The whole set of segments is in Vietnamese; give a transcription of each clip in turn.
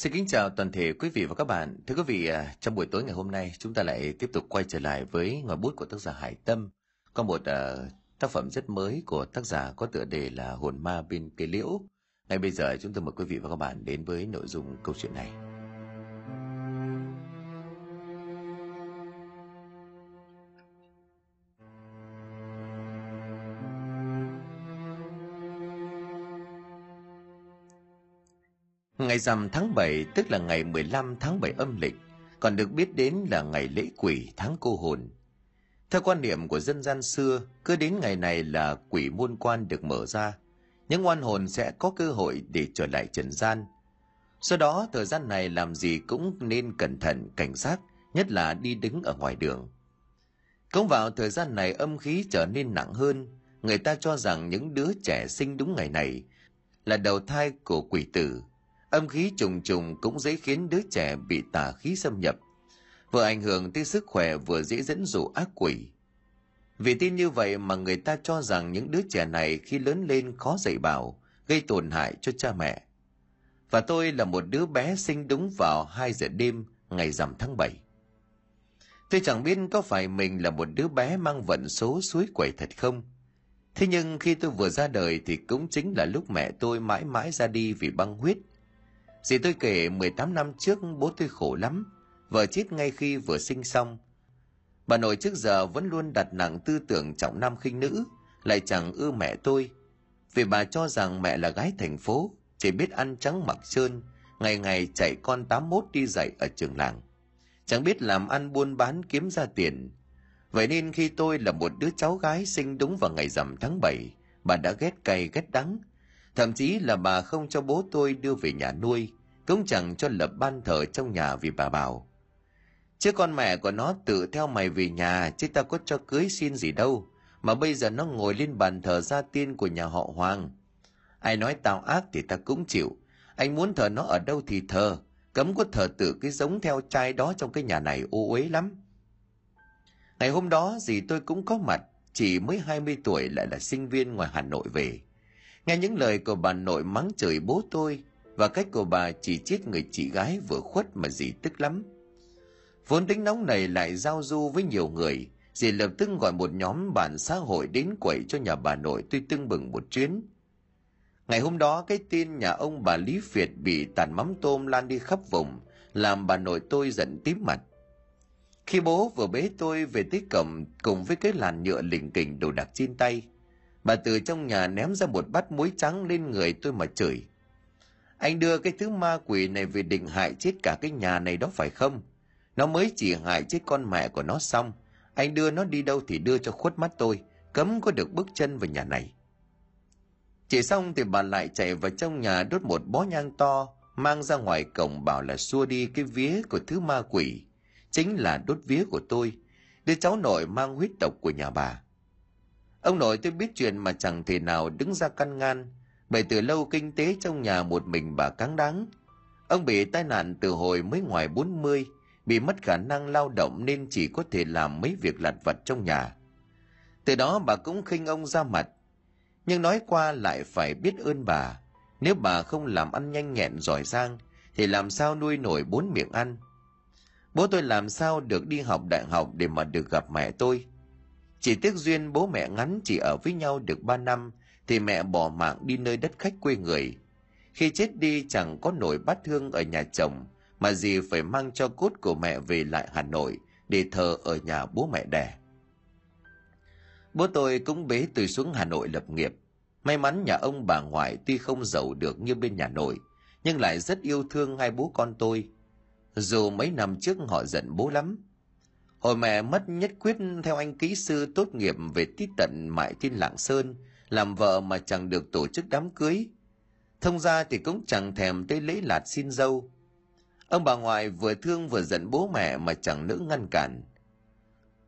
Xin kính chào toàn thể quý vị và các bạn. Thưa quý vị, à, trong buổi tối ngày hôm nay chúng ta lại tiếp tục quay trở lại với ngòi bút của tác giả Hải Tâm. Có một uh, tác phẩm rất mới của tác giả có tựa đề là Hồn ma bên cây liễu. Ngay bây giờ chúng tôi mời quý vị và các bạn đến với nội dung câu chuyện này. Ngày rằm tháng 7 tức là ngày 15 tháng 7 âm lịch, còn được biết đến là ngày lễ quỷ tháng cô hồn. Theo quan niệm của dân gian xưa, cứ đến ngày này là quỷ môn quan được mở ra, những oan hồn sẽ có cơ hội để trở lại trần gian. Do đó, thời gian này làm gì cũng nên cẩn thận, cảnh giác, nhất là đi đứng ở ngoài đường. Cũng vào thời gian này âm khí trở nên nặng hơn, người ta cho rằng những đứa trẻ sinh đúng ngày này là đầu thai của quỷ tử âm khí trùng trùng cũng dễ khiến đứa trẻ bị tà khí xâm nhập, vừa ảnh hưởng tới sức khỏe, vừa dễ dẫn dụ ác quỷ vì tin như vậy mà người ta cho rằng những đứa trẻ này khi lớn lên khó dạy bảo, gây tổn hại cho cha mẹ và tôi là một đứa bé sinh đúng vào 2 giờ đêm ngày rằm tháng 7. Tôi chẳng biết có phải mình là một đứa bé mang vận số suối quẩy thật không. Thế nhưng khi tôi vừa ra đời thì cũng chính là lúc mẹ tôi mãi mãi ra đi vì băng huyết Dì tôi kể 18 năm trước bố tôi khổ lắm, vợ chết ngay khi vừa sinh xong. Bà nội trước giờ vẫn luôn đặt nặng tư tưởng trọng nam khinh nữ, lại chẳng ưa mẹ tôi. Vì bà cho rằng mẹ là gái thành phố, chỉ biết ăn trắng mặc trơn, ngày ngày chạy con tám mốt đi dạy ở trường làng. Chẳng biết làm ăn buôn bán kiếm ra tiền. Vậy nên khi tôi là một đứa cháu gái sinh đúng vào ngày rằm tháng 7, bà đã ghét cay ghét đắng, Thậm chí là bà không cho bố tôi đưa về nhà nuôi, cũng chẳng cho lập ban thờ trong nhà vì bà bảo. Chứ con mẹ của nó tự theo mày về nhà, chứ ta có cho cưới xin gì đâu, mà bây giờ nó ngồi lên bàn thờ gia tiên của nhà họ Hoàng. Ai nói tao ác thì ta cũng chịu, anh muốn thờ nó ở đâu thì thờ, cấm có thờ tự cái giống theo trai đó trong cái nhà này ô uế lắm. Ngày hôm đó dì tôi cũng có mặt, chỉ mới 20 tuổi lại là sinh viên ngoài Hà Nội về. Nghe những lời của bà nội mắng chửi bố tôi và cách của bà chỉ chết người chị gái vừa khuất mà dì tức lắm. Vốn tính nóng này lại giao du với nhiều người, dì lập tức gọi một nhóm bạn xã hội đến quậy cho nhà bà nội tôi tưng bừng một chuyến. Ngày hôm đó cái tin nhà ông bà Lý Việt bị tàn mắm tôm lan đi khắp vùng, làm bà nội tôi giận tím mặt. Khi bố vừa bế tôi về tới cổng cùng với cái làn nhựa lình kình đồ đạc trên tay, Bà từ trong nhà ném ra một bát muối trắng lên người tôi mà chửi. Anh đưa cái thứ ma quỷ này về định hại chết cả cái nhà này đó phải không? Nó mới chỉ hại chết con mẹ của nó xong. Anh đưa nó đi đâu thì đưa cho khuất mắt tôi. Cấm có được bước chân vào nhà này. Chỉ xong thì bà lại chạy vào trong nhà đốt một bó nhang to, mang ra ngoài cổng bảo là xua đi cái vía của thứ ma quỷ. Chính là đốt vía của tôi, đứa cháu nội mang huyết tộc của nhà bà. Ông nội tôi biết chuyện mà chẳng thể nào đứng ra căn ngăn, bởi từ lâu kinh tế trong nhà một mình bà cáng đáng. Ông bị tai nạn từ hồi mới ngoài 40, bị mất khả năng lao động nên chỉ có thể làm mấy việc lặt vặt trong nhà. Từ đó bà cũng khinh ông ra mặt. Nhưng nói qua lại phải biết ơn bà. Nếu bà không làm ăn nhanh nhẹn giỏi giang, thì làm sao nuôi nổi bốn miệng ăn. Bố tôi làm sao được đi học đại học để mà được gặp mẹ tôi. Chỉ tiếc duyên bố mẹ ngắn chỉ ở với nhau được ba năm thì mẹ bỏ mạng đi nơi đất khách quê người. Khi chết đi chẳng có nổi bát thương ở nhà chồng mà gì phải mang cho cốt của mẹ về lại Hà Nội để thờ ở nhà bố mẹ đẻ. Bố tôi cũng bế tôi xuống Hà Nội lập nghiệp. May mắn nhà ông bà ngoại tuy không giàu được như bên nhà nội, nhưng lại rất yêu thương hai bố con tôi. Dù mấy năm trước họ giận bố lắm, Hồi mẹ mất nhất quyết theo anh kỹ sư tốt nghiệp về tí tận mại thiên Lạng Sơn, làm vợ mà chẳng được tổ chức đám cưới. Thông ra thì cũng chẳng thèm tới lễ lạt xin dâu. Ông bà ngoại vừa thương vừa giận bố mẹ mà chẳng nỡ ngăn cản.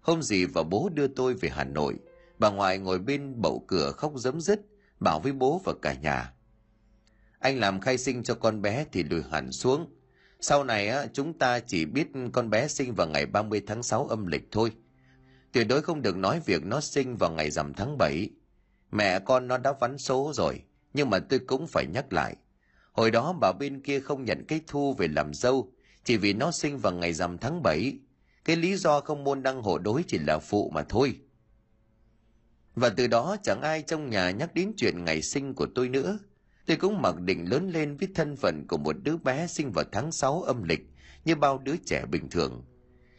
Hôm gì và bố đưa tôi về Hà Nội, bà ngoại ngồi bên bậu cửa khóc giấm dứt, bảo với bố và cả nhà. Anh làm khai sinh cho con bé thì lùi hẳn xuống, sau này á, chúng ta chỉ biết con bé sinh vào ngày 30 tháng 6 âm lịch thôi. Tuyệt đối không được nói việc nó sinh vào ngày rằm tháng 7. Mẹ con nó đã vắn số rồi, nhưng mà tôi cũng phải nhắc lại. Hồi đó bà bên kia không nhận cái thu về làm dâu, chỉ vì nó sinh vào ngày rằm tháng 7. Cái lý do không môn đăng hộ đối chỉ là phụ mà thôi. Và từ đó chẳng ai trong nhà nhắc đến chuyện ngày sinh của tôi nữa. Tôi cũng mặc định lớn lên với thân phận của một đứa bé sinh vào tháng 6 âm lịch như bao đứa trẻ bình thường.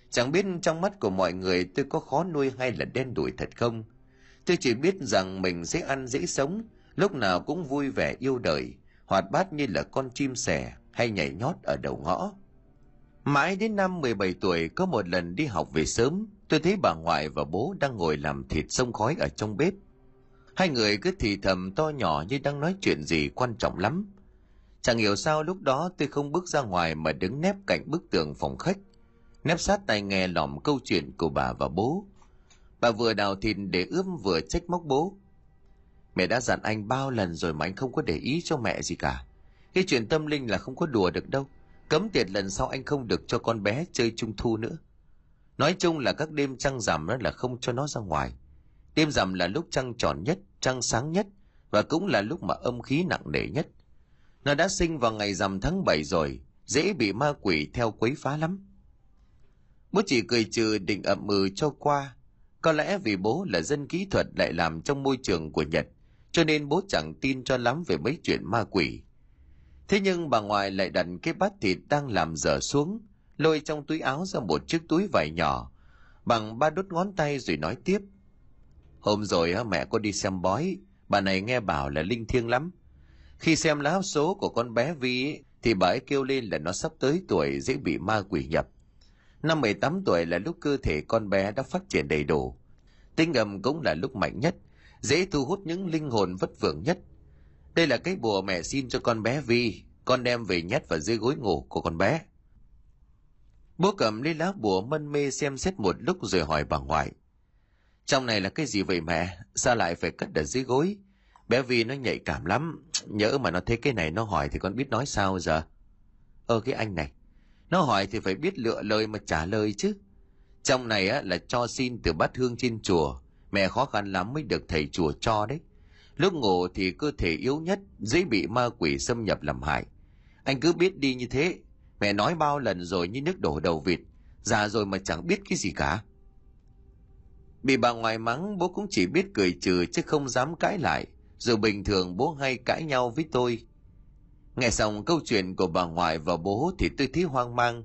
Chẳng biết trong mắt của mọi người tôi có khó nuôi hay là đen đủi thật không. Tôi chỉ biết rằng mình sẽ ăn dễ sống, lúc nào cũng vui vẻ yêu đời, hoạt bát như là con chim sẻ hay nhảy nhót ở đầu ngõ. Mãi đến năm 17 tuổi có một lần đi học về sớm, tôi thấy bà ngoại và bố đang ngồi làm thịt sông khói ở trong bếp. Hai người cứ thì thầm to nhỏ như đang nói chuyện gì quan trọng lắm. Chẳng hiểu sao lúc đó tôi không bước ra ngoài mà đứng nép cạnh bức tường phòng khách, nép sát tai nghe lỏm câu chuyện của bà và bố. Bà vừa đào thịt để ướm vừa trách móc bố. Mẹ đã dặn anh bao lần rồi mà anh không có để ý cho mẹ gì cả. Cái chuyện tâm linh là không có đùa được đâu. Cấm tiệt lần sau anh không được cho con bé chơi trung thu nữa. Nói chung là các đêm trăng rằm đó là không cho nó ra ngoài. Đêm rằm là lúc trăng tròn nhất, trăng sáng nhất và cũng là lúc mà âm khí nặng nề nhất. Nó đã sinh vào ngày rằm tháng 7 rồi, dễ bị ma quỷ theo quấy phá lắm. Bố chỉ cười trừ định ậm ừ cho qua. Có lẽ vì bố là dân kỹ thuật lại làm trong môi trường của Nhật, cho nên bố chẳng tin cho lắm về mấy chuyện ma quỷ. Thế nhưng bà ngoại lại đặt cái bát thịt đang làm dở xuống, lôi trong túi áo ra một chiếc túi vải nhỏ, bằng ba đốt ngón tay rồi nói tiếp. Hôm rồi mẹ có đi xem bói, bà này nghe bảo là linh thiêng lắm. Khi xem lá số của con bé Vi thì bà ấy kêu lên là nó sắp tới tuổi dễ bị ma quỷ nhập. Năm 18 tuổi là lúc cơ thể con bé đã phát triển đầy đủ. Tinh âm cũng là lúc mạnh nhất, dễ thu hút những linh hồn vất vưởng nhất. Đây là cái bùa mẹ xin cho con bé Vi, con đem về nhét vào dưới gối ngủ của con bé. Bố cầm lấy lá bùa mân mê xem xét một lúc rồi hỏi bà ngoại. Trong này là cái gì vậy mẹ? Sao lại phải cất ở dưới gối? Bé Vi nó nhạy cảm lắm. Nhớ mà nó thấy cái này nó hỏi thì con biết nói sao giờ? Ơ cái anh này. Nó hỏi thì phải biết lựa lời mà trả lời chứ. Trong này á, là cho xin từ bát hương trên chùa. Mẹ khó khăn lắm mới được thầy chùa cho đấy. Lúc ngủ thì cơ thể yếu nhất, dễ bị ma quỷ xâm nhập làm hại. Anh cứ biết đi như thế. Mẹ nói bao lần rồi như nước đổ đầu vịt. Già rồi mà chẳng biết cái gì cả. Bị bà ngoại mắng, bố cũng chỉ biết cười trừ chứ không dám cãi lại. Dù bình thường bố hay cãi nhau với tôi. Nghe xong câu chuyện của bà ngoại và bố thì tôi thấy hoang mang.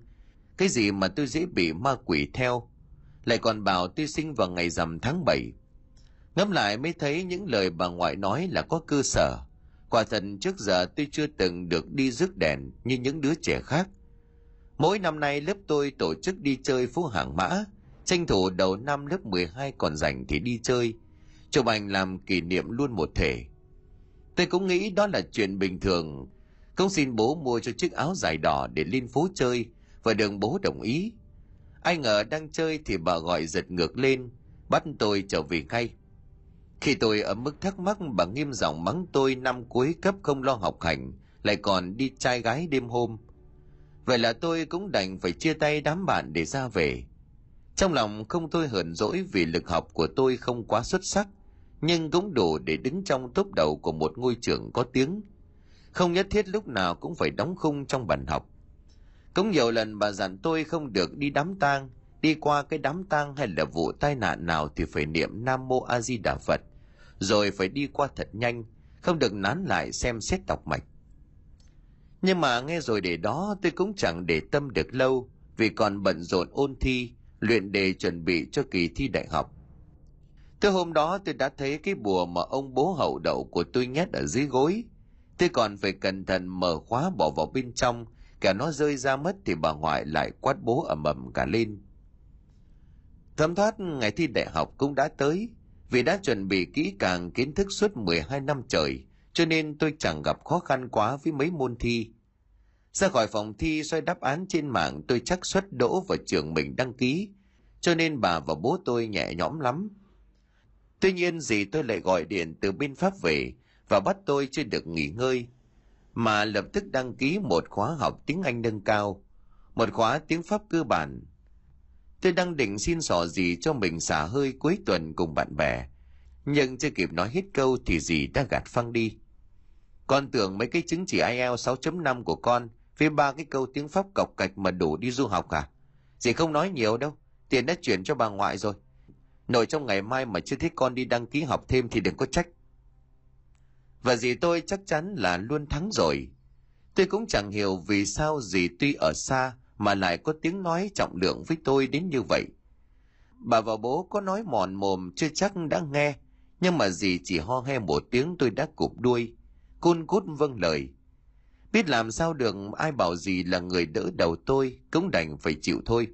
Cái gì mà tôi dễ bị ma quỷ theo? Lại còn bảo tôi sinh vào ngày rằm tháng 7. Ngẫm lại mới thấy những lời bà ngoại nói là có cơ sở. Quả thật trước giờ tôi chưa từng được đi rước đèn như những đứa trẻ khác. Mỗi năm nay lớp tôi tổ chức đi chơi phố hàng mã, tranh thủ đầu năm lớp 12 còn rảnh thì đi chơi, chụp ảnh làm kỷ niệm luôn một thể. Tôi cũng nghĩ đó là chuyện bình thường, cũng xin bố mua cho chiếc áo dài đỏ để lên phố chơi, và đường bố đồng ý. Ai ngờ đang chơi thì bà gọi giật ngược lên, bắt tôi trở về ngay. Khi tôi ở mức thắc mắc bà nghiêm giọng mắng tôi năm cuối cấp không lo học hành, lại còn đi trai gái đêm hôm. Vậy là tôi cũng đành phải chia tay đám bạn để ra về. Trong lòng không tôi hờn dỗi vì lực học của tôi không quá xuất sắc, nhưng cũng đủ để đứng trong top đầu của một ngôi trường có tiếng. Không nhất thiết lúc nào cũng phải đóng khung trong bàn học. Cũng nhiều lần bà dặn tôi không được đi đám tang, đi qua cái đám tang hay là vụ tai nạn nào thì phải niệm Nam Mô A Di Đà Phật, rồi phải đi qua thật nhanh, không được nán lại xem xét đọc mạch. Nhưng mà nghe rồi để đó tôi cũng chẳng để tâm được lâu, vì còn bận rộn ôn thi, luyện đề chuẩn bị cho kỳ thi đại học. Thứ hôm đó tôi đã thấy cái bùa mà ông bố hậu đậu của tôi nhét ở dưới gối. Tôi còn phải cẩn thận mở khóa bỏ vào bên trong, cả nó rơi ra mất thì bà ngoại lại quát bố ầm ầm cả lên. Thấm thoát ngày thi đại học cũng đã tới, vì đã chuẩn bị kỹ càng kiến thức suốt 12 năm trời, cho nên tôi chẳng gặp khó khăn quá với mấy môn thi. Ra khỏi phòng thi xoay đáp án trên mạng tôi chắc suất đỗ vào trường mình đăng ký, cho nên bà và bố tôi nhẹ nhõm lắm. Tuy nhiên dì tôi lại gọi điện từ bên Pháp về và bắt tôi chưa được nghỉ ngơi, mà lập tức đăng ký một khóa học tiếng Anh nâng cao, một khóa tiếng Pháp cơ bản. Tôi đang định xin sỏ gì cho mình xả hơi cuối tuần cùng bạn bè, nhưng chưa kịp nói hết câu thì dì đã gạt phăng đi. Con tưởng mấy cái chứng chỉ IELTS 6.5 của con Phía ba cái câu tiếng Pháp cọc cạch mà đủ đi du học à? Dì không nói nhiều đâu, tiền đã chuyển cho bà ngoại rồi. Nội trong ngày mai mà chưa thích con đi đăng ký học thêm thì đừng có trách. Và dì tôi chắc chắn là luôn thắng rồi. Tôi cũng chẳng hiểu vì sao dì tuy ở xa mà lại có tiếng nói trọng lượng với tôi đến như vậy. Bà và bố có nói mòn mồm chưa chắc đã nghe, nhưng mà dì chỉ ho he một tiếng tôi đã cụp đuôi, côn cút vâng lời. Biết làm sao được ai bảo gì là người đỡ đầu tôi, cũng đành phải chịu thôi.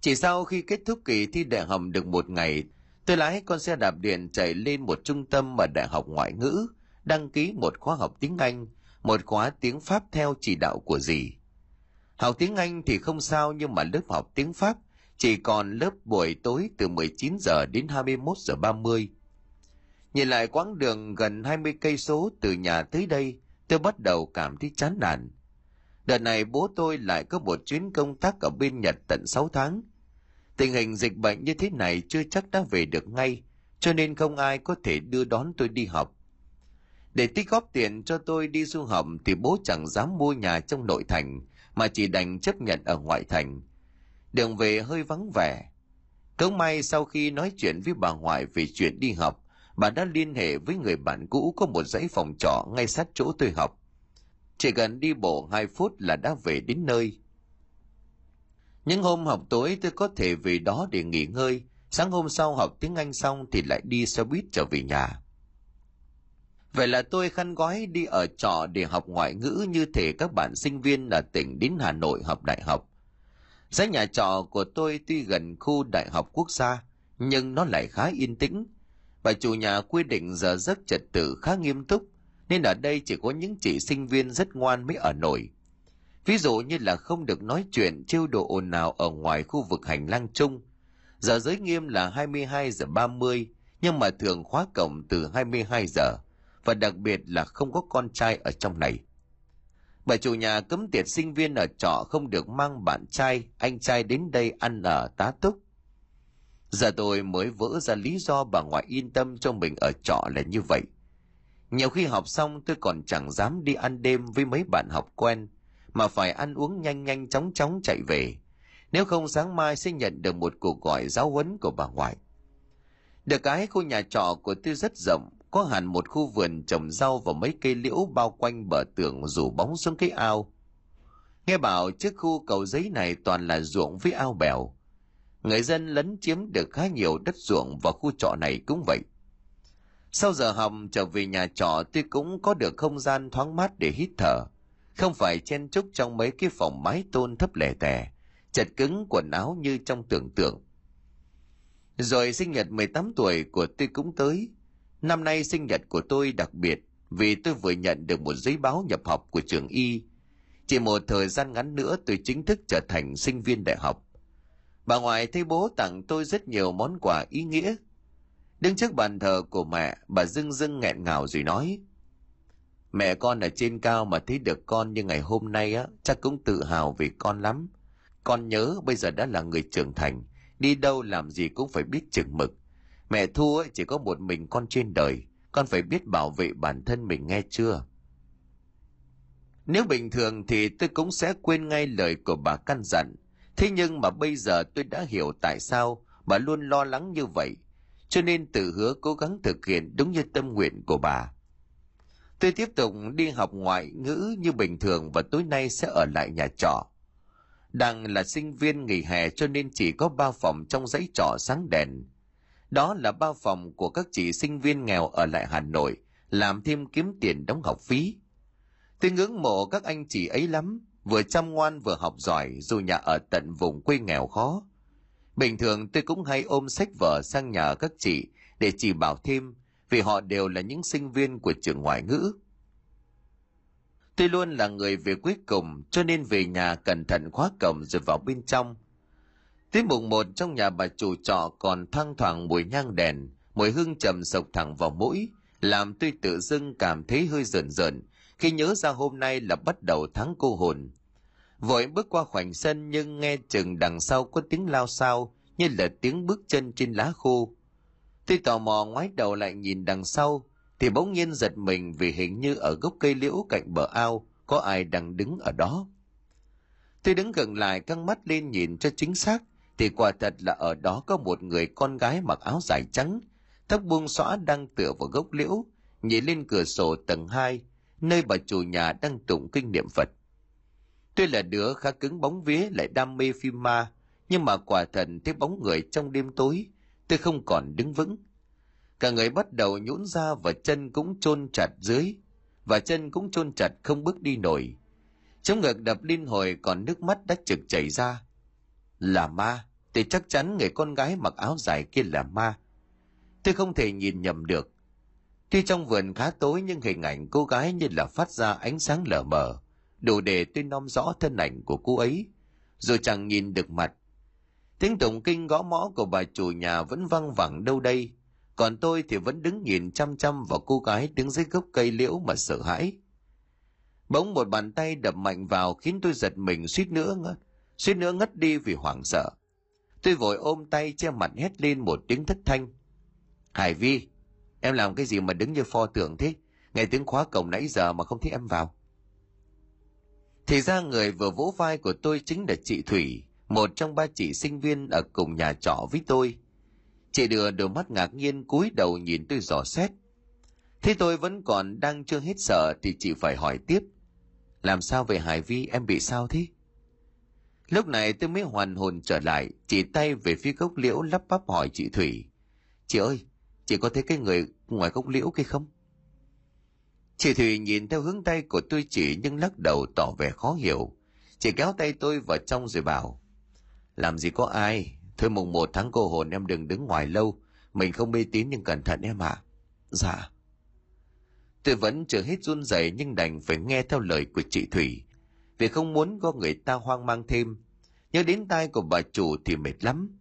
Chỉ sau khi kết thúc kỳ thi đại học được một ngày, tôi lái con xe đạp điện chạy lên một trung tâm ở đại học ngoại ngữ, đăng ký một khóa học tiếng Anh, một khóa tiếng Pháp theo chỉ đạo của dì. Học tiếng Anh thì không sao nhưng mà lớp học tiếng Pháp chỉ còn lớp buổi tối từ 19 giờ đến 21 giờ 30. Nhìn lại quãng đường gần 20 cây số từ nhà tới đây, tôi bắt đầu cảm thấy chán nản. Đợt này bố tôi lại có một chuyến công tác ở bên Nhật tận 6 tháng. Tình hình dịch bệnh như thế này chưa chắc đã về được ngay, cho nên không ai có thể đưa đón tôi đi học. Để tích góp tiền cho tôi đi du học thì bố chẳng dám mua nhà trong nội thành, mà chỉ đành chấp nhận ở ngoại thành. Đường về hơi vắng vẻ. Cống may sau khi nói chuyện với bà ngoại về chuyện đi học, bà đã liên hệ với người bạn cũ có một dãy phòng trọ ngay sát chỗ tôi học. Chỉ cần đi bộ 2 phút là đã về đến nơi. Những hôm học tối tôi có thể về đó để nghỉ ngơi, sáng hôm sau học tiếng Anh xong thì lại đi xe buýt trở về nhà. Vậy là tôi khăn gói đi ở trọ để học ngoại ngữ như thể các bạn sinh viên ở tỉnh đến Hà Nội học đại học. Giá nhà trọ của tôi tuy gần khu đại học quốc gia, nhưng nó lại khá yên tĩnh. Bà chủ nhà quy định giờ giấc trật tự khá nghiêm túc, nên ở đây chỉ có những chị sinh viên rất ngoan mới ở nổi. Ví dụ như là không được nói chuyện trêu đồ ồn nào ở ngoài khu vực hành lang chung. Giờ giới nghiêm là 22 giờ 30, nhưng mà thường khóa cổng từ 22 giờ, và đặc biệt là không có con trai ở trong này. Bà chủ nhà cấm tiệt sinh viên ở trọ không được mang bạn trai, anh trai đến đây ăn ở tá túc. Giờ tôi mới vỡ ra lý do bà ngoại yên tâm cho mình ở trọ là như vậy. Nhiều khi học xong tôi còn chẳng dám đi ăn đêm với mấy bạn học quen, mà phải ăn uống nhanh nhanh chóng chóng chạy về. Nếu không sáng mai sẽ nhận được một cuộc gọi giáo huấn của bà ngoại. Được cái khu nhà trọ của tôi rất rộng, có hẳn một khu vườn trồng rau và mấy cây liễu bao quanh bờ tường rủ bóng xuống cái ao. Nghe bảo trước khu cầu giấy này toàn là ruộng với ao bèo. Người dân lấn chiếm được khá nhiều đất ruộng và khu trọ này cũng vậy. Sau giờ học trở về nhà trọ tôi cũng có được không gian thoáng mát để hít thở. Không phải chen chúc trong mấy cái phòng mái tôn thấp lẻ tẻ, chật cứng quần áo như trong tưởng tượng. Rồi sinh nhật 18 tuổi của tôi cũng tới. Năm nay sinh nhật của tôi đặc biệt vì tôi vừa nhận được một giấy báo nhập học của trường Y. Chỉ một thời gian ngắn nữa tôi chính thức trở thành sinh viên đại học. Bà ngoại thấy bố tặng tôi rất nhiều món quà ý nghĩa. Đứng trước bàn thờ của mẹ, bà dưng dưng nghẹn ngào rồi nói. Mẹ con ở trên cao mà thấy được con như ngày hôm nay á, chắc cũng tự hào vì con lắm. Con nhớ bây giờ đã là người trưởng thành, đi đâu làm gì cũng phải biết chừng mực. Mẹ Thu ấy chỉ có một mình con trên đời, con phải biết bảo vệ bản thân mình nghe chưa? Nếu bình thường thì tôi cũng sẽ quên ngay lời của bà căn dặn. Thế nhưng mà bây giờ tôi đã hiểu tại sao bà luôn lo lắng như vậy. Cho nên tự hứa cố gắng thực hiện đúng như tâm nguyện của bà. Tôi tiếp tục đi học ngoại ngữ như bình thường và tối nay sẽ ở lại nhà trọ. Đang là sinh viên nghỉ hè cho nên chỉ có ba phòng trong dãy trọ sáng đèn. Đó là ba phòng của các chị sinh viên nghèo ở lại Hà Nội, làm thêm kiếm tiền đóng học phí. Tôi ngưỡng mộ các anh chị ấy lắm, vừa chăm ngoan vừa học giỏi dù nhà ở tận vùng quê nghèo khó. Bình thường tôi cũng hay ôm sách vở sang nhà các chị để chỉ bảo thêm vì họ đều là những sinh viên của trường ngoại ngữ. Tôi luôn là người về cuối cùng cho nên về nhà cẩn thận khóa cổng rồi vào bên trong. Tới mùng một trong nhà bà chủ trọ còn thăng thoảng mùi nhang đèn, mùi hương trầm sộc thẳng vào mũi, làm tôi tự dưng cảm thấy hơi rợn rợn khi nhớ ra hôm nay là bắt đầu tháng cô hồn. Vội bước qua khoảnh sân nhưng nghe chừng đằng sau có tiếng lao sao như là tiếng bước chân trên lá khô. Tôi tò mò ngoái đầu lại nhìn đằng sau, thì bỗng nhiên giật mình vì hình như ở gốc cây liễu cạnh bờ ao có ai đang đứng ở đó. Tôi đứng gần lại căng mắt lên nhìn cho chính xác thì quả thật là ở đó có một người con gái mặc áo dài trắng, tóc buông xõa đang tựa vào gốc liễu, nhìn lên cửa sổ tầng 2, nơi bà chủ nhà đang tụng kinh niệm Phật. Tuy là đứa khá cứng bóng vía lại đam mê phim ma, nhưng mà quả thần thấy bóng người trong đêm tối, tôi không còn đứng vững. Cả người bắt đầu nhũn ra và chân cũng chôn chặt dưới, và chân cũng chôn chặt không bước đi nổi. Trong ngực đập liên hồi còn nước mắt đã trực chảy ra. Là ma, thì chắc chắn người con gái mặc áo dài kia là ma. Tôi không thể nhìn nhầm được. Tuy trong vườn khá tối nhưng hình ảnh cô gái như là phát ra ánh sáng lờ mờ, đủ để tôi nom rõ thân ảnh của cô ấy, rồi chẳng nhìn được mặt. Tiếng tụng kinh gõ mõ của bà chủ nhà vẫn văng vẳng đâu đây, còn tôi thì vẫn đứng nhìn chăm chăm vào cô gái đứng dưới gốc cây liễu mà sợ hãi. Bỗng một bàn tay đập mạnh vào khiến tôi giật mình suýt nữa ngất, suýt nữa ngất đi vì hoảng sợ. Tôi vội ôm tay che mặt hét lên một tiếng thất thanh. Hải Vi, em làm cái gì mà đứng như pho tượng thế? Nghe tiếng khóa cổng nãy giờ mà không thấy em vào. Thì ra người vừa vỗ vai của tôi chính là chị Thủy, một trong ba chị sinh viên ở cùng nhà trọ với tôi. Chị đưa đôi mắt ngạc nhiên cúi đầu nhìn tôi dò xét. Thế tôi vẫn còn đang chưa hết sợ thì chị phải hỏi tiếp. Làm sao về Hải Vi em bị sao thế? Lúc này tôi mới hoàn hồn trở lại, chỉ tay về phía gốc liễu lắp bắp hỏi chị Thủy. Chị ơi, chị có thấy cái người ngoài gốc liễu kia không? Chị Thủy nhìn theo hướng tay của tôi chỉ nhưng lắc đầu tỏ vẻ khó hiểu. Chị kéo tay tôi vào trong rồi bảo. Làm gì có ai, thôi mùng một tháng cô hồn em đừng đứng ngoài lâu, mình không mê tín nhưng cẩn thận em ạ. À. Dạ. Tôi vẫn chưa hết run rẩy nhưng đành phải nghe theo lời của chị Thủy, vì không muốn có người ta hoang mang thêm. Nhớ đến tai của bà chủ thì mệt lắm.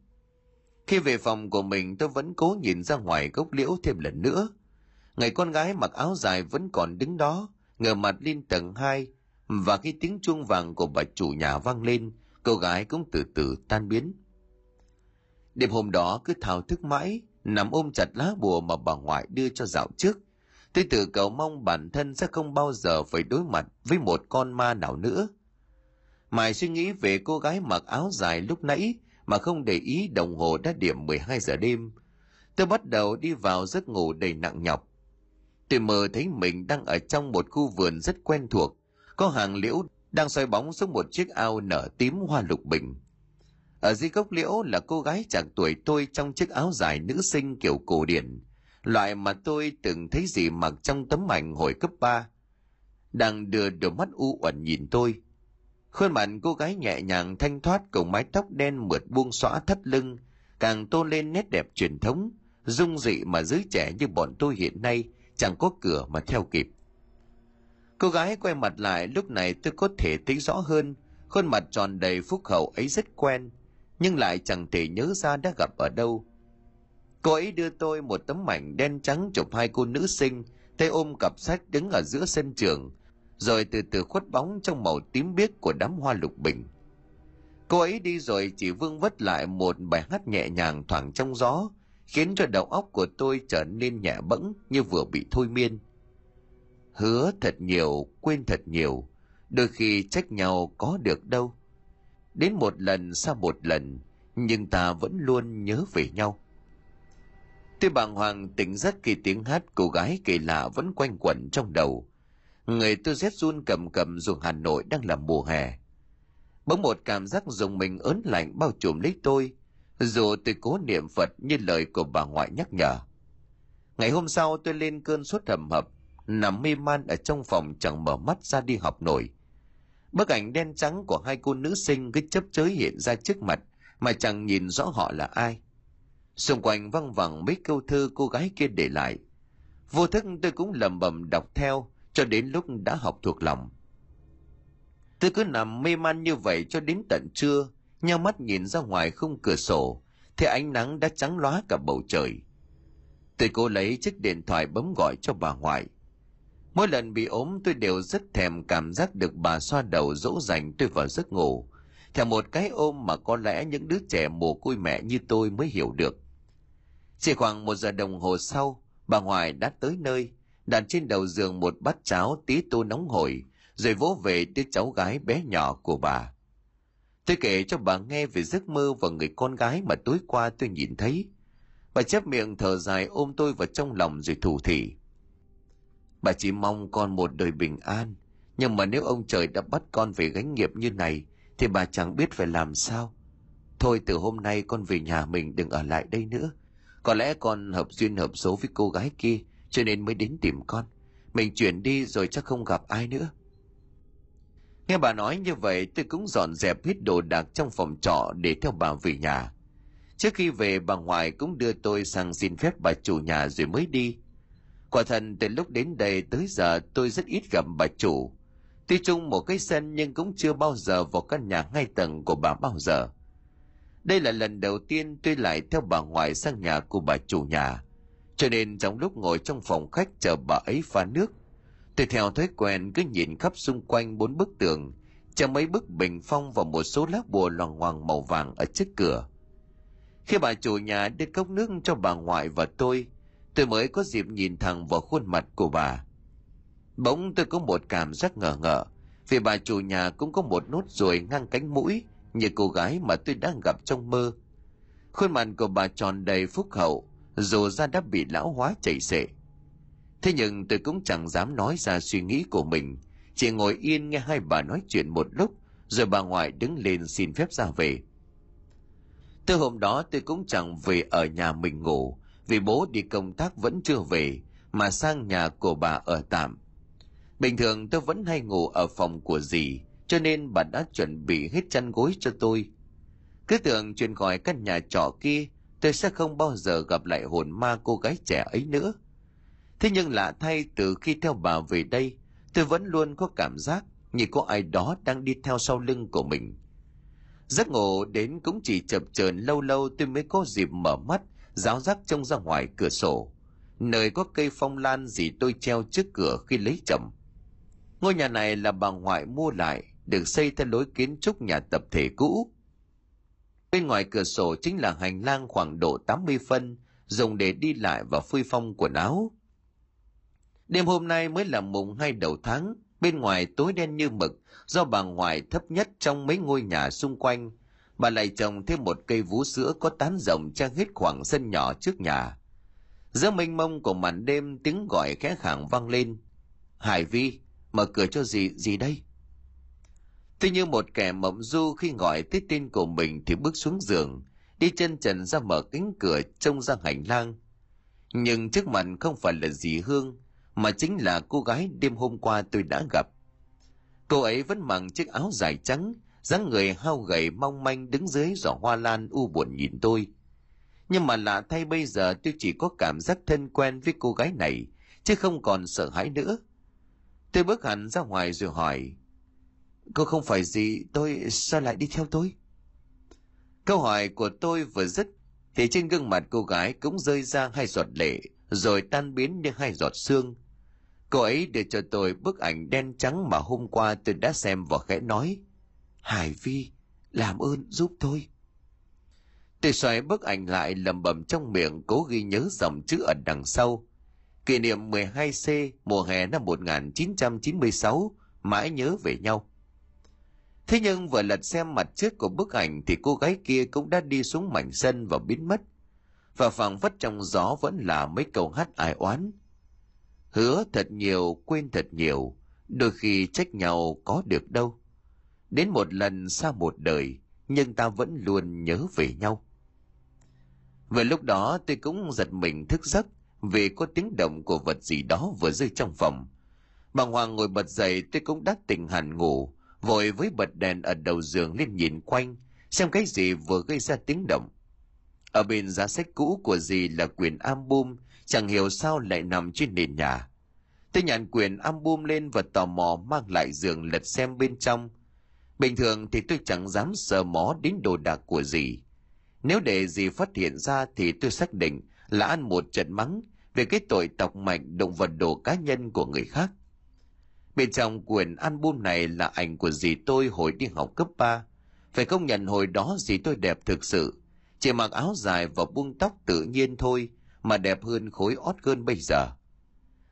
Khi về phòng của mình tôi vẫn cố nhìn ra ngoài gốc liễu thêm lần nữa. Người con gái mặc áo dài vẫn còn đứng đó, ngửa mặt lên tầng hai và khi tiếng chuông vàng của bà chủ nhà vang lên, cô gái cũng từ từ tan biến. Đêm hôm đó cứ thao thức mãi, nằm ôm chặt lá bùa mà bà ngoại đưa cho dạo trước – Tôi tự cầu mong bản thân sẽ không bao giờ phải đối mặt với một con ma nào nữa. Mài suy nghĩ về cô gái mặc áo dài lúc nãy mà không để ý đồng hồ đã điểm 12 giờ đêm. Tôi bắt đầu đi vào giấc ngủ đầy nặng nhọc. Tôi mơ thấy mình đang ở trong một khu vườn rất quen thuộc. Có hàng liễu đang xoay bóng xuống một chiếc ao nở tím hoa lục bình. Ở dưới gốc liễu là cô gái chạc tuổi tôi trong chiếc áo dài nữ sinh kiểu cổ điển loại mà tôi từng thấy gì mặc trong tấm ảnh hồi cấp 3. Đang đưa đôi mắt u uẩn nhìn tôi. Khuôn mặt cô gái nhẹ nhàng thanh thoát cùng mái tóc đen mượt buông xõa thắt lưng, càng tôn lên nét đẹp truyền thống, dung dị mà giới trẻ như bọn tôi hiện nay chẳng có cửa mà theo kịp. Cô gái quay mặt lại lúc này tôi có thể thấy rõ hơn, khuôn mặt tròn đầy phúc hậu ấy rất quen, nhưng lại chẳng thể nhớ ra đã gặp ở đâu Cô ấy đưa tôi một tấm mảnh đen trắng chụp hai cô nữ sinh, tay ôm cặp sách đứng ở giữa sân trường, rồi từ từ khuất bóng trong màu tím biếc của đám hoa lục bình. Cô ấy đi rồi chỉ vương vất lại một bài hát nhẹ nhàng thoảng trong gió, khiến cho đầu óc của tôi trở nên nhẹ bẫng như vừa bị thôi miên. Hứa thật nhiều, quên thật nhiều, đôi khi trách nhau có được đâu. Đến một lần sau một lần, nhưng ta vẫn luôn nhớ về nhau. Tôi bàng hoàng tỉnh giấc khi tiếng hát cô gái kỳ lạ vẫn quanh quẩn trong đầu. Người tôi rét run cầm cầm ruộng Hà Nội đang là mùa hè. Bỗng một cảm giác dùng mình ớn lạnh bao trùm lấy tôi, dù tôi cố niệm Phật như lời của bà ngoại nhắc nhở. Ngày hôm sau tôi lên cơn sốt hầm hập, nằm mê man ở trong phòng chẳng mở mắt ra đi học nổi. Bức ảnh đen trắng của hai cô nữ sinh cứ chấp chới hiện ra trước mặt mà chẳng nhìn rõ họ là ai. Xung quanh văng vẳng mấy câu thơ cô gái kia để lại. Vô thức tôi cũng lầm bầm đọc theo cho đến lúc đã học thuộc lòng. Tôi cứ nằm mê man như vậy cho đến tận trưa, nhau mắt nhìn ra ngoài khung cửa sổ, thì ánh nắng đã trắng lóa cả bầu trời. Tôi cố lấy chiếc điện thoại bấm gọi cho bà ngoại. Mỗi lần bị ốm tôi đều rất thèm cảm giác được bà xoa đầu dỗ dành tôi vào giấc ngủ. Theo một cái ôm mà có lẽ những đứa trẻ mồ côi mẹ như tôi mới hiểu được. Chỉ khoảng một giờ đồng hồ sau, bà Hoài đã tới nơi, đặt trên đầu giường một bát cháo tí tô nóng hổi, rồi vỗ về đứa cháu gái bé nhỏ của bà. Tôi kể cho bà nghe về giấc mơ và người con gái mà tối qua tôi nhìn thấy. Bà chép miệng thở dài ôm tôi vào trong lòng rồi thủ thị. Bà chỉ mong con một đời bình an, nhưng mà nếu ông trời đã bắt con về gánh nghiệp như này, thì bà chẳng biết phải làm sao. Thôi từ hôm nay con về nhà mình đừng ở lại đây nữa. Có lẽ con hợp duyên hợp số với cô gái kia, cho nên mới đến tìm con. Mình chuyển đi rồi chắc không gặp ai nữa. Nghe bà nói như vậy, tôi cũng dọn dẹp hết đồ đạc trong phòng trọ để theo bà về nhà. Trước khi về, bà ngoại cũng đưa tôi sang xin phép bà chủ nhà rồi mới đi. Quả thật, từ lúc đến đây tới giờ, tôi rất ít gặp bà chủ. Tuy chung một cái sân nhưng cũng chưa bao giờ vào căn nhà hai tầng của bà bao giờ. Đây là lần đầu tiên tôi lại theo bà ngoại sang nhà của bà chủ nhà. Cho nên trong lúc ngồi trong phòng khách chờ bà ấy pha nước, tôi theo thói quen cứ nhìn khắp xung quanh bốn bức tường, chờ mấy bức bình phong và một số lá bùa loằng ngoằng màu vàng ở trước cửa. Khi bà chủ nhà đưa cốc nước cho bà ngoại và tôi, tôi mới có dịp nhìn thẳng vào khuôn mặt của bà. Bỗng tôi có một cảm giác ngờ ngợ, vì bà chủ nhà cũng có một nốt ruồi ngang cánh mũi như cô gái mà tôi đang gặp trong mơ. Khuôn mặt của bà tròn đầy phúc hậu, dù da đã bị lão hóa chảy xệ. Thế nhưng tôi cũng chẳng dám nói ra suy nghĩ của mình, chỉ ngồi yên nghe hai bà nói chuyện một lúc, rồi bà ngoại đứng lên xin phép ra về. Từ hôm đó tôi cũng chẳng về ở nhà mình ngủ, vì bố đi công tác vẫn chưa về, mà sang nhà của bà ở tạm. Bình thường tôi vẫn hay ngủ ở phòng của dì, cho nên bà đã chuẩn bị hết chăn gối cho tôi. Cứ tưởng chuyển khỏi căn nhà trọ kia, tôi sẽ không bao giờ gặp lại hồn ma cô gái trẻ ấy nữa. Thế nhưng lạ thay từ khi theo bà về đây, tôi vẫn luôn có cảm giác như có ai đó đang đi theo sau lưng của mình. Giấc ngủ đến cũng chỉ chập chờn lâu lâu tôi mới có dịp mở mắt, giáo giác trông ra ngoài cửa sổ. Nơi có cây phong lan gì tôi treo trước cửa khi lấy chồng. Ngôi nhà này là bà ngoại mua lại, được xây theo lối kiến trúc nhà tập thể cũ. Bên ngoài cửa sổ chính là hành lang khoảng độ 80 phân, dùng để đi lại và phơi phong quần áo. Đêm hôm nay mới là mùng hai đầu tháng, bên ngoài tối đen như mực, do bà ngoại thấp nhất trong mấy ngôi nhà xung quanh. Bà lại trồng thêm một cây vú sữa có tán rộng trang hết khoảng sân nhỏ trước nhà. Giữa mênh mông của màn đêm tiếng gọi khẽ khàng vang lên. Hải Vi, mở cửa cho gì, gì đây? Tuy như một kẻ mộng du khi gọi tới tên của mình thì bước xuống giường, đi chân trần ra mở cánh cửa trông ra hành lang. Nhưng trước mặt không phải là dì Hương, mà chính là cô gái đêm hôm qua tôi đã gặp. Cô ấy vẫn mặc chiếc áo dài trắng, dáng người hao gầy mong manh đứng dưới giỏ hoa lan u buồn nhìn tôi. Nhưng mà lạ thay bây giờ tôi chỉ có cảm giác thân quen với cô gái này, chứ không còn sợ hãi nữa. Tôi bước hẳn ra ngoài rồi hỏi, Cô không phải gì, tôi sao lại đi theo tôi? Câu hỏi của tôi vừa dứt, thì trên gương mặt cô gái cũng rơi ra hai giọt lệ, rồi tan biến như hai giọt xương. Cô ấy đưa cho tôi bức ảnh đen trắng mà hôm qua tôi đã xem và khẽ nói. Hải Vi, làm ơn giúp tôi. Tôi xoay bức ảnh lại lầm bầm trong miệng cố ghi nhớ dòng chữ ở đằng sau. Kỷ niệm 12C mùa hè năm 1996, mãi nhớ về nhau. Thế nhưng vừa lật xem mặt trước của bức ảnh thì cô gái kia cũng đã đi xuống mảnh sân và biến mất. Và phảng phất trong gió vẫn là mấy câu hát ai oán. Hứa thật nhiều, quên thật nhiều, đôi khi trách nhau có được đâu. Đến một lần xa một đời, nhưng ta vẫn luôn nhớ về nhau. về lúc đó tôi cũng giật mình thức giấc vì có tiếng động của vật gì đó vừa rơi trong phòng. Bà Hoàng ngồi bật dậy tôi cũng đã tỉnh hẳn ngủ, vội với bật đèn ở đầu giường lên nhìn quanh, xem cái gì vừa gây ra tiếng động. Ở bên giá sách cũ của dì là quyển album, chẳng hiểu sao lại nằm trên nền nhà. Tôi nhàn quyển album lên và tò mò mang lại giường lật xem bên trong. Bình thường thì tôi chẳng dám sờ mó đến đồ đạc của dì. Nếu để dì phát hiện ra thì tôi xác định là ăn một trận mắng về cái tội tọc mạch động vật đồ cá nhân của người khác. Bên trong quyển album này là ảnh của dì tôi hồi đi học cấp 3. Phải công nhận hồi đó dì tôi đẹp thực sự. Chỉ mặc áo dài và buông tóc tự nhiên thôi mà đẹp hơn khối ót gơn bây giờ.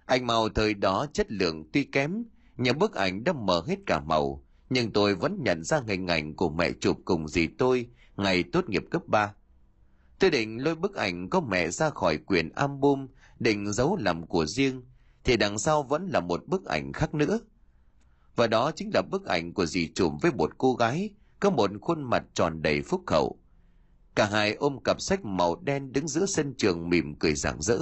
Ảnh màu thời đó chất lượng tuy kém, nhưng bức ảnh đã mở hết cả màu, nhưng tôi vẫn nhận ra hình ảnh của mẹ chụp cùng dì tôi ngày tốt nghiệp cấp 3. Tôi định lôi bức ảnh có mẹ ra khỏi quyển album, định giấu làm của riêng, thì đằng sau vẫn là một bức ảnh khác nữa. Và đó chính là bức ảnh của dì trùm với một cô gái, có một khuôn mặt tròn đầy phúc hậu. Cả hai ôm cặp sách màu đen đứng giữa sân trường mỉm cười rạng rỡ.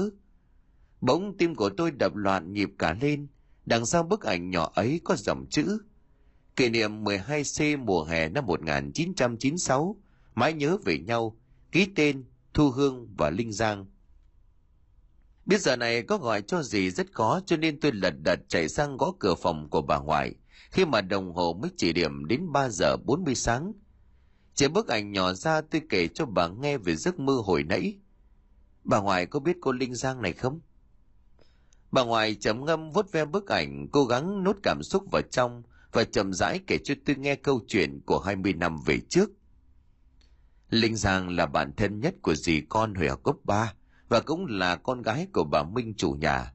Bỗng tim của tôi đập loạn nhịp cả lên, đằng sau bức ảnh nhỏ ấy có dòng chữ Kỷ niệm 12C mùa hè năm 1996, mãi nhớ về nhau, ký tên Thu Hương và Linh Giang. Biết giờ này có gọi cho gì rất khó cho nên tôi lật đật chạy sang gõ cửa phòng của bà ngoại khi mà đồng hồ mới chỉ điểm đến 3 giờ 40 sáng. Chỉ bức ảnh nhỏ ra tôi kể cho bà nghe về giấc mơ hồi nãy. Bà ngoại có biết cô Linh Giang này không? Bà ngoại chấm ngâm vuốt ve bức ảnh, cố gắng nốt cảm xúc vào trong và chậm rãi kể cho tôi nghe câu chuyện của 20 năm về trước. Linh Giang là bạn thân nhất của dì con hồi học cấp 3 và cũng là con gái của bà Minh chủ nhà.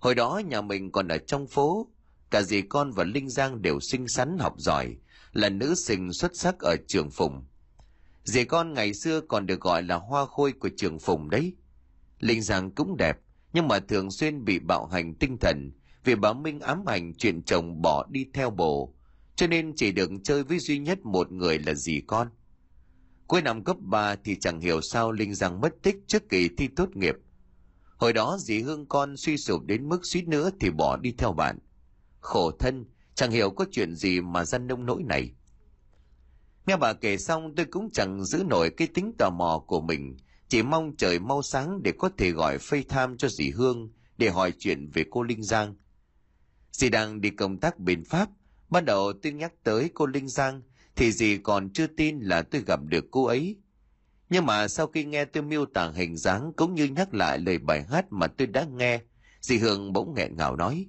Hồi đó nhà mình còn ở trong phố, cả dì con và Linh Giang đều xinh xắn học giỏi, là nữ sinh xuất sắc ở trường Phùng. Dì con ngày xưa còn được gọi là hoa khôi của trường Phùng đấy. Linh Giang cũng đẹp, nhưng mà thường xuyên bị bạo hành tinh thần vì bà Minh ám ảnh chuyện chồng bỏ đi theo bồ, cho nên chỉ được chơi với duy nhất một người là dì con. Cuối năm cấp 3 thì chẳng hiểu sao Linh Giang mất tích trước kỳ thi tốt nghiệp. Hồi đó dì Hương con suy sụp đến mức suýt nữa thì bỏ đi theo bạn. Khổ thân, chẳng hiểu có chuyện gì mà dân nông nỗi này. Nghe bà kể xong tôi cũng chẳng giữ nổi cái tính tò mò của mình, chỉ mong trời mau sáng để có thể gọi FaceTime cho dì Hương để hỏi chuyện về cô Linh Giang. Dì đang đi công tác bên Pháp, ban đầu tôi nhắc tới cô Linh Giang thì dì còn chưa tin là tôi gặp được cô ấy. Nhưng mà sau khi nghe tôi miêu tả hình dáng cũng như nhắc lại lời bài hát mà tôi đã nghe, dì Hương bỗng nghẹn ngào nói.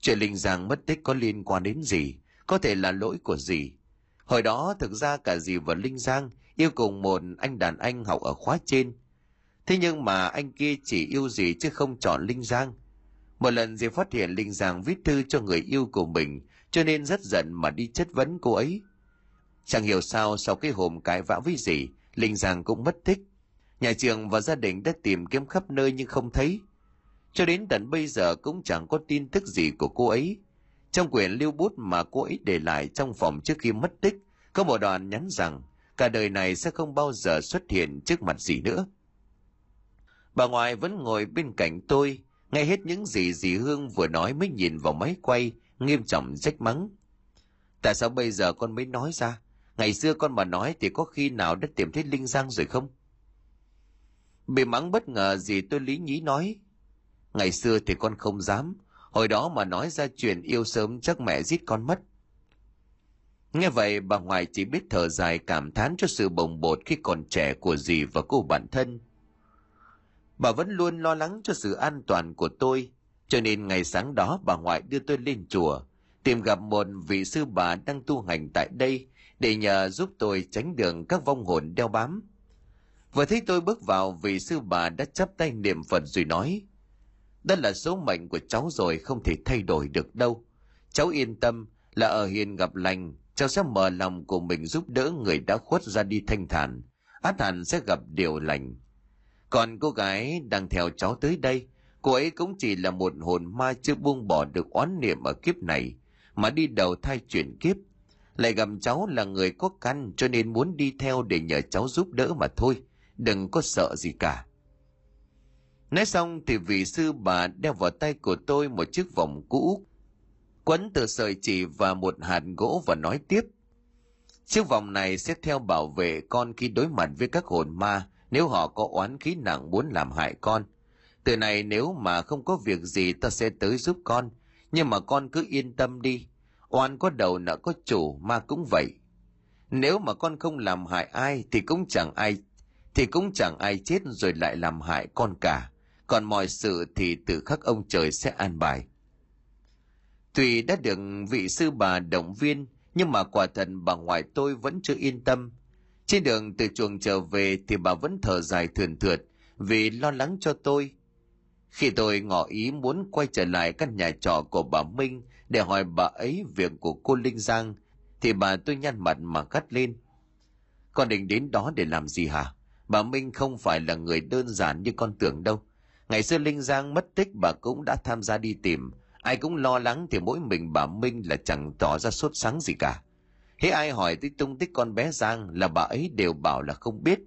Chuyện Linh Giang mất tích có liên quan đến gì? Có thể là lỗi của dì. Hồi đó thực ra cả dì và Linh Giang yêu cùng một anh đàn anh học ở khóa trên. Thế nhưng mà anh kia chỉ yêu dì chứ không chọn Linh Giang. Một lần dì phát hiện Linh Giang viết thư cho người yêu của mình cho nên rất giận mà đi chất vấn cô ấy. Chẳng hiểu sao sau cái hôm cãi vã với dì, Linh Giang cũng mất tích. Nhà trường và gia đình đã tìm kiếm khắp nơi nhưng không thấy. Cho đến tận bây giờ cũng chẳng có tin tức gì của cô ấy. Trong quyển lưu bút mà cô ấy để lại trong phòng trước khi mất tích, có một đoạn nhắn rằng cả đời này sẽ không bao giờ xuất hiện trước mặt gì nữa. Bà ngoại vẫn ngồi bên cạnh tôi, nghe hết những gì dì Hương vừa nói mới nhìn vào máy quay, nghiêm trọng trách mắng. Tại sao bây giờ con mới nói ra? Ngày xưa con mà nói thì có khi nào đã tìm thấy Linh Giang rồi không? Bị mắng bất ngờ gì tôi lý nhí nói. Ngày xưa thì con không dám, hồi đó mà nói ra chuyện yêu sớm chắc mẹ giết con mất. Nghe vậy bà ngoại chỉ biết thở dài cảm thán cho sự bồng bột khi còn trẻ của dì và cô bản thân. Bà vẫn luôn lo lắng cho sự an toàn của tôi, cho nên ngày sáng đó bà ngoại đưa tôi lên chùa, tìm gặp một vị sư bà đang tu hành tại đây để nhờ giúp tôi tránh đường các vong hồn đeo bám. Vừa thấy tôi bước vào vị sư bà đã chắp tay niệm Phật rồi nói Đó là số mệnh của cháu rồi không thể thay đổi được đâu. Cháu yên tâm là ở hiền gặp lành cháu sẽ mở lòng của mình giúp đỡ người đã khuất ra đi thanh thản. Át hẳn sẽ gặp điều lành. Còn cô gái đang theo cháu tới đây cô ấy cũng chỉ là một hồn ma chưa buông bỏ được oán niệm ở kiếp này, mà đi đầu thai chuyển kiếp. Lại gặp cháu là người có căn cho nên muốn đi theo để nhờ cháu giúp đỡ mà thôi, đừng có sợ gì cả. Nói xong thì vị sư bà đeo vào tay của tôi một chiếc vòng cũ, quấn từ sợi chỉ và một hạt gỗ và nói tiếp. Chiếc vòng này sẽ theo bảo vệ con khi đối mặt với các hồn ma, nếu họ có oán khí nặng muốn làm hại con từ này nếu mà không có việc gì ta sẽ tới giúp con. Nhưng mà con cứ yên tâm đi. Oan có đầu nợ có chủ ma cũng vậy. Nếu mà con không làm hại ai thì cũng chẳng ai, thì cũng chẳng ai chết rồi lại làm hại con cả. Còn mọi sự thì tự khắc ông trời sẽ an bài. Tuy đã được vị sư bà động viên, nhưng mà quả thật bà ngoại tôi vẫn chưa yên tâm. Trên đường từ chuồng trở về thì bà vẫn thở dài thườn thượt vì lo lắng cho tôi. Khi tôi ngỏ ý muốn quay trở lại căn nhà trọ của bà Minh để hỏi bà ấy việc của cô Linh Giang, thì bà tôi nhăn mặt mà gắt lên. Con định đến đó để làm gì hả? Bà Minh không phải là người đơn giản như con tưởng đâu. Ngày xưa Linh Giang mất tích bà cũng đã tham gia đi tìm. Ai cũng lo lắng thì mỗi mình bà Minh là chẳng tỏ ra sốt sáng gì cả. Thế ai hỏi tới tung tích con bé Giang là bà ấy đều bảo là không biết.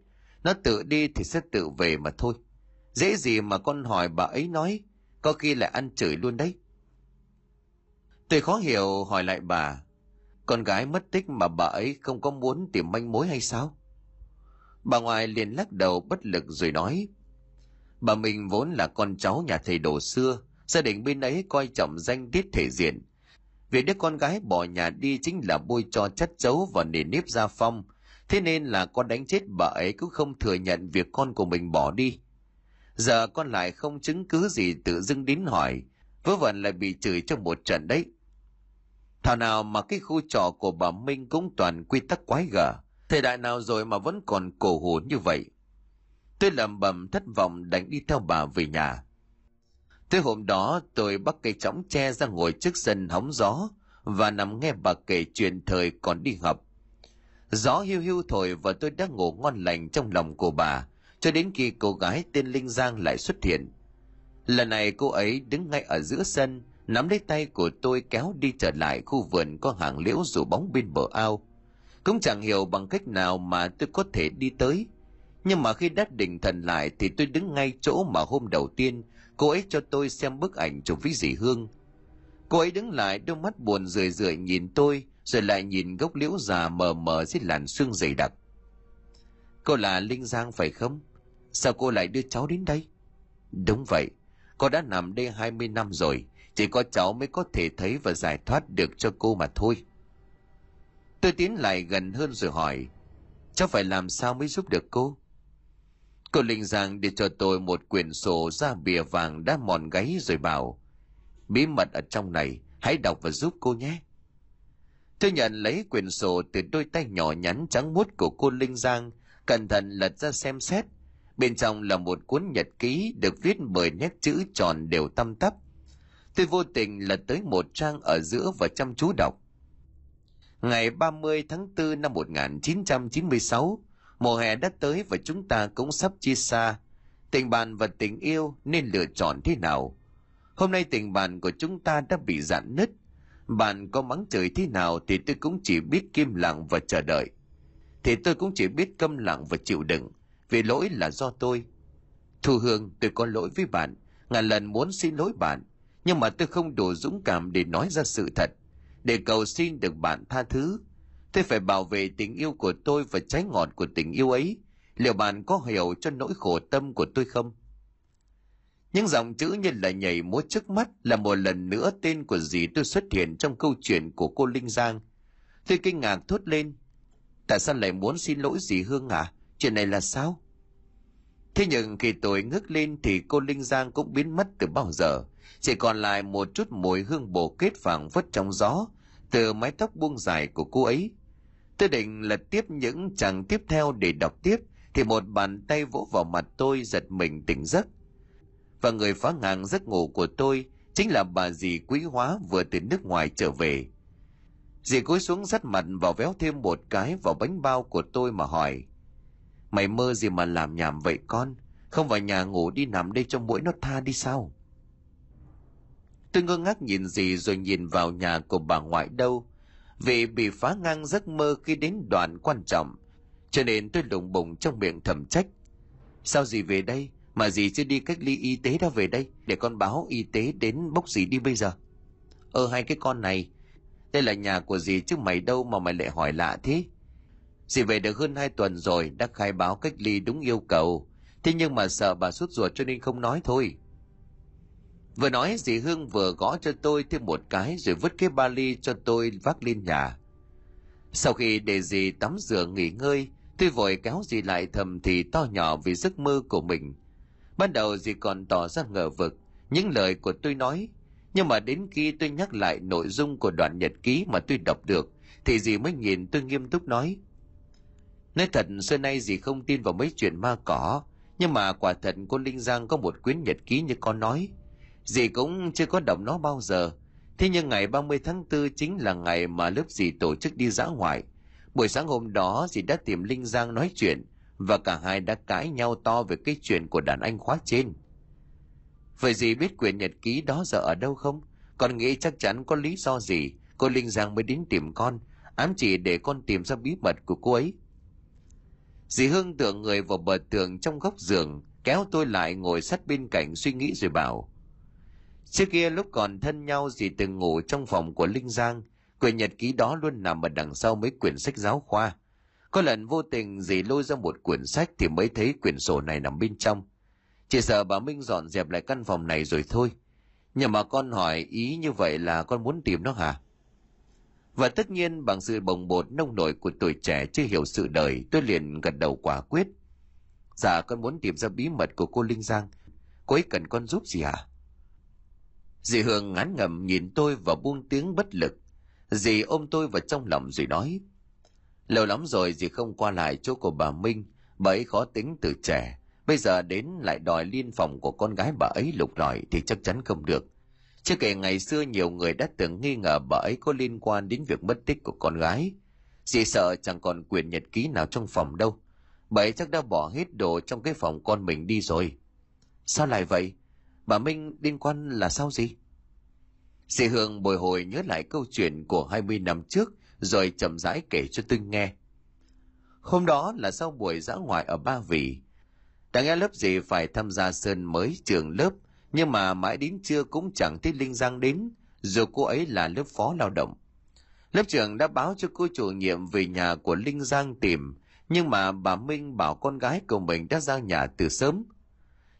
Nó tự đi thì sẽ tự về mà thôi. Dễ gì mà con hỏi bà ấy nói, có khi lại ăn chửi luôn đấy. Tôi khó hiểu hỏi lại bà, con gái mất tích mà bà ấy không có muốn tìm manh mối hay sao? Bà ngoại liền lắc đầu bất lực rồi nói, bà mình vốn là con cháu nhà thầy đồ xưa, gia đình bên ấy coi trọng danh tiết thể diện. Việc đứa con gái bỏ nhà đi chính là bôi cho chất chấu và nề nếp gia phong, thế nên là con đánh chết bà ấy cũng không thừa nhận việc con của mình bỏ đi giờ con lại không chứng cứ gì tự dưng đến hỏi, vớ vẩn lại bị chửi trong một trận đấy. Thảo nào mà cái khu trò của bà minh cũng toàn quy tắc quái gở, thời đại nào rồi mà vẫn còn cổ hủ như vậy. Tôi lẩm bẩm thất vọng đánh đi theo bà về nhà. Tới hôm đó, tôi bắt cây chõng tre ra ngồi trước sân hóng gió và nằm nghe bà kể chuyện thời còn đi học. Gió hiu hiu thổi và tôi đã ngủ ngon lành trong lòng của bà cho đến khi cô gái tên Linh Giang lại xuất hiện. Lần này cô ấy đứng ngay ở giữa sân, nắm lấy tay của tôi kéo đi trở lại khu vườn có hàng liễu rủ bóng bên bờ ao. Cũng chẳng hiểu bằng cách nào mà tôi có thể đi tới. Nhưng mà khi đắt định thần lại thì tôi đứng ngay chỗ mà hôm đầu tiên cô ấy cho tôi xem bức ảnh chụp với dì Hương. Cô ấy đứng lại đôi mắt buồn rười rượi nhìn tôi rồi lại nhìn gốc liễu già mờ mờ dưới làn xương dày đặc. Cô là Linh Giang phải không? Sao cô lại đưa cháu đến đây? Đúng vậy, cô đã nằm đây 20 năm rồi, chỉ có cháu mới có thể thấy và giải thoát được cho cô mà thôi. Tôi tiến lại gần hơn rồi hỏi, cháu phải làm sao mới giúp được cô? Cô Linh Giang để cho tôi một quyển sổ da bìa vàng đã mòn gáy rồi bảo, bí mật ở trong này, hãy đọc và giúp cô nhé. Tôi nhận lấy quyển sổ từ đôi tay nhỏ nhắn trắng muốt của cô Linh Giang, cẩn thận lật ra xem xét Bên trong là một cuốn nhật ký được viết bởi nét chữ tròn đều tăm tắp. Tôi vô tình lật tới một trang ở giữa và chăm chú đọc. Ngày 30 tháng 4 năm 1996, mùa hè đã tới và chúng ta cũng sắp chia xa. Tình bạn và tình yêu nên lựa chọn thế nào? Hôm nay tình bạn của chúng ta đã bị giãn nứt. Bạn có mắng trời thế nào thì tôi cũng chỉ biết kim lặng và chờ đợi. Thì tôi cũng chỉ biết câm lặng và chịu đựng vì lỗi là do tôi. Thu Hương, tôi có lỗi với bạn, ngàn lần muốn xin lỗi bạn, nhưng mà tôi không đủ dũng cảm để nói ra sự thật, để cầu xin được bạn tha thứ. Tôi phải bảo vệ tình yêu của tôi và trái ngọt của tình yêu ấy. Liệu bạn có hiểu cho nỗi khổ tâm của tôi không? Những dòng chữ như là nhảy múa trước mắt là một lần nữa tên của dì tôi xuất hiện trong câu chuyện của cô Linh Giang. Tôi kinh ngạc thốt lên. Tại sao lại muốn xin lỗi dì Hương à? Chuyện này là sao? Thế nhưng khi tôi ngước lên thì cô Linh Giang cũng biến mất từ bao giờ. Chỉ còn lại một chút mùi hương bổ kết vàng vất trong gió, từ mái tóc buông dài của cô ấy. Tôi định lật tiếp những trang tiếp theo để đọc tiếp, thì một bàn tay vỗ vào mặt tôi giật mình tỉnh giấc. Và người phá ngang giấc ngủ của tôi chính là bà dì quý hóa vừa từ nước ngoài trở về. Dì cúi xuống dắt mặt vào véo thêm một cái vào bánh bao của tôi mà hỏi – Mày mơ gì mà làm nhảm vậy con? Không vào nhà ngủ đi nằm đây cho mũi nó tha đi sao? Tôi ngơ ngác nhìn gì rồi nhìn vào nhà của bà ngoại đâu. Vì bị phá ngang giấc mơ khi đến đoạn quan trọng. Cho nên tôi lùng bùng trong miệng thầm trách. Sao gì về đây? Mà gì chưa đi cách ly y tế đã về đây? Để con báo y tế đến bốc gì đi bây giờ? Ờ hai cái con này. Đây là nhà của gì chứ mày đâu mà mày lại hỏi lạ thế? Dì về được hơn hai tuần rồi, đã khai báo cách ly đúng yêu cầu. Thế nhưng mà sợ bà sút ruột cho nên không nói thôi. Vừa nói dì Hương vừa gõ cho tôi thêm một cái rồi vứt cái ba ly cho tôi vác lên nhà. Sau khi để dì tắm rửa nghỉ ngơi, tôi vội kéo dì lại thầm thì to nhỏ vì giấc mơ của mình. Ban đầu dì còn tỏ ra ngờ vực, những lời của tôi nói. Nhưng mà đến khi tôi nhắc lại nội dung của đoạn nhật ký mà tôi đọc được, thì dì mới nhìn tôi nghiêm túc nói – Nói thật xưa nay dì không tin vào mấy chuyện ma cỏ, Nhưng mà quả thật cô Linh Giang có một quyển nhật ký như con nói. Dì cũng chưa có động nó bao giờ. Thế nhưng ngày 30 tháng 4 chính là ngày mà lớp dì tổ chức đi dã ngoại. Buổi sáng hôm đó dì đã tìm Linh Giang nói chuyện và cả hai đã cãi nhau to về cái chuyện của đàn anh khóa trên. Vậy dì biết quyển nhật ký đó giờ ở đâu không? Con nghĩ chắc chắn có lý do gì cô Linh Giang mới đến tìm con, ám chỉ để con tìm ra bí mật của cô ấy. Dì Hương tựa người vào bờ tường trong góc giường, kéo tôi lại ngồi sát bên cạnh suy nghĩ rồi bảo. Trước kia lúc còn thân nhau dì từng ngủ trong phòng của Linh Giang, quyển nhật ký đó luôn nằm ở đằng sau mấy quyển sách giáo khoa. Có lần vô tình dì lôi ra một quyển sách thì mới thấy quyển sổ này nằm bên trong. Chỉ sợ bà Minh dọn dẹp lại căn phòng này rồi thôi. Nhưng mà con hỏi ý như vậy là con muốn tìm nó hả? Và tất nhiên bằng sự bồng bột nông nổi của tuổi trẻ chưa hiểu sự đời, tôi liền gật đầu quả quyết. Dạ con muốn tìm ra bí mật của cô Linh Giang. Cô ấy cần con giúp gì hả? Dì Hương ngán ngầm nhìn tôi và buông tiếng bất lực. Dì ôm tôi vào trong lòng rồi nói. Lâu lắm rồi dì không qua lại chỗ của bà Minh, bà ấy khó tính từ trẻ. Bây giờ đến lại đòi liên phòng của con gái bà ấy lục lọi thì chắc chắn không được. Chưa kể ngày xưa nhiều người đã từng nghi ngờ bà ấy có liên quan đến việc mất tích của con gái. Dì sợ chẳng còn quyền nhật ký nào trong phòng đâu. Bà ấy chắc đã bỏ hết đồ trong cái phòng con mình đi rồi. Sao lại vậy? Bà Minh liên quan là sao gì? Dì Hương bồi hồi nhớ lại câu chuyện của 20 năm trước, rồi chậm rãi kể cho tôi nghe. Hôm đó là sau buổi giã ngoại ở Ba Vì. Đã nghe lớp gì phải tham gia sơn mới trường lớp nhưng mà mãi đến trưa cũng chẳng thấy Linh Giang đến, dù cô ấy là lớp phó lao động. Lớp trưởng đã báo cho cô chủ nhiệm về nhà của Linh Giang tìm, nhưng mà bà Minh bảo con gái của mình đã ra nhà từ sớm.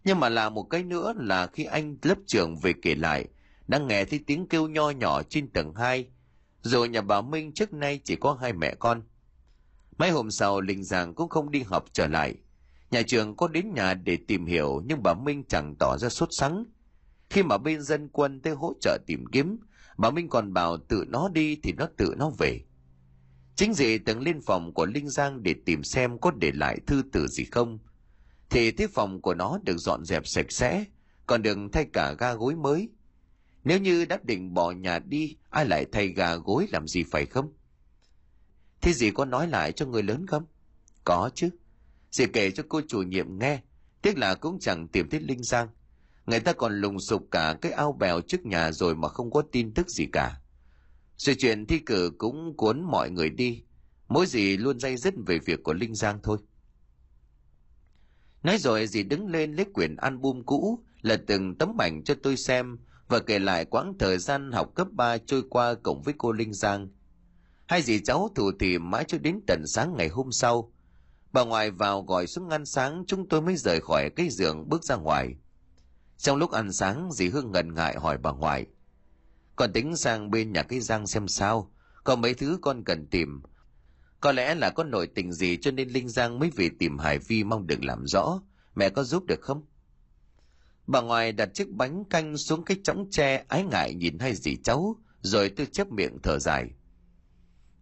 Nhưng mà là một cái nữa là khi anh lớp trưởng về kể lại, đang nghe thấy tiếng kêu nho nhỏ trên tầng 2, rồi nhà bà Minh trước nay chỉ có hai mẹ con. Mấy hôm sau Linh Giang cũng không đi học trở lại, Nhà trường có đến nhà để tìm hiểu nhưng bà Minh chẳng tỏ ra sốt sắng. Khi mà bên dân quân tới hỗ trợ tìm kiếm, bà Minh còn bảo tự nó đi thì nó tự nó về. Chính dị từng lên phòng của Linh Giang để tìm xem có để lại thư tử gì không. Thì thấy phòng của nó được dọn dẹp sạch sẽ, còn đừng thay cả ga gối mới. Nếu như đã định bỏ nhà đi, ai lại thay gà gối làm gì phải không? Thế gì có nói lại cho người lớn không? Có chứ. Dì kể cho cô chủ nhiệm nghe, tiếc là cũng chẳng tìm thấy Linh Giang. Người ta còn lùng sục cả cái ao bèo trước nhà rồi mà không có tin tức gì cả. sự chuyện thi cử cũng cuốn mọi người đi, mỗi gì luôn dây dứt về việc của Linh Giang thôi. Nói rồi dì đứng lên lấy quyển album cũ, là từng tấm ảnh cho tôi xem và kể lại quãng thời gian học cấp 3 trôi qua cộng với cô Linh Giang. Hai dì cháu thủ thì mãi cho đến tận sáng ngày hôm sau, Bà ngoại vào gọi xuống ăn sáng chúng tôi mới rời khỏi cái giường bước ra ngoài. Trong lúc ăn sáng dì Hương ngần ngại hỏi bà ngoại. còn tính sang bên nhà cái giang xem sao, có mấy thứ con cần tìm. Có lẽ là có nội tình gì cho nên Linh Giang mới về tìm Hải Vi mong được làm rõ. Mẹ có giúp được không? Bà ngoại đặt chiếc bánh canh xuống cái chõng tre ái ngại nhìn hai dì cháu, rồi tôi chép miệng thở dài.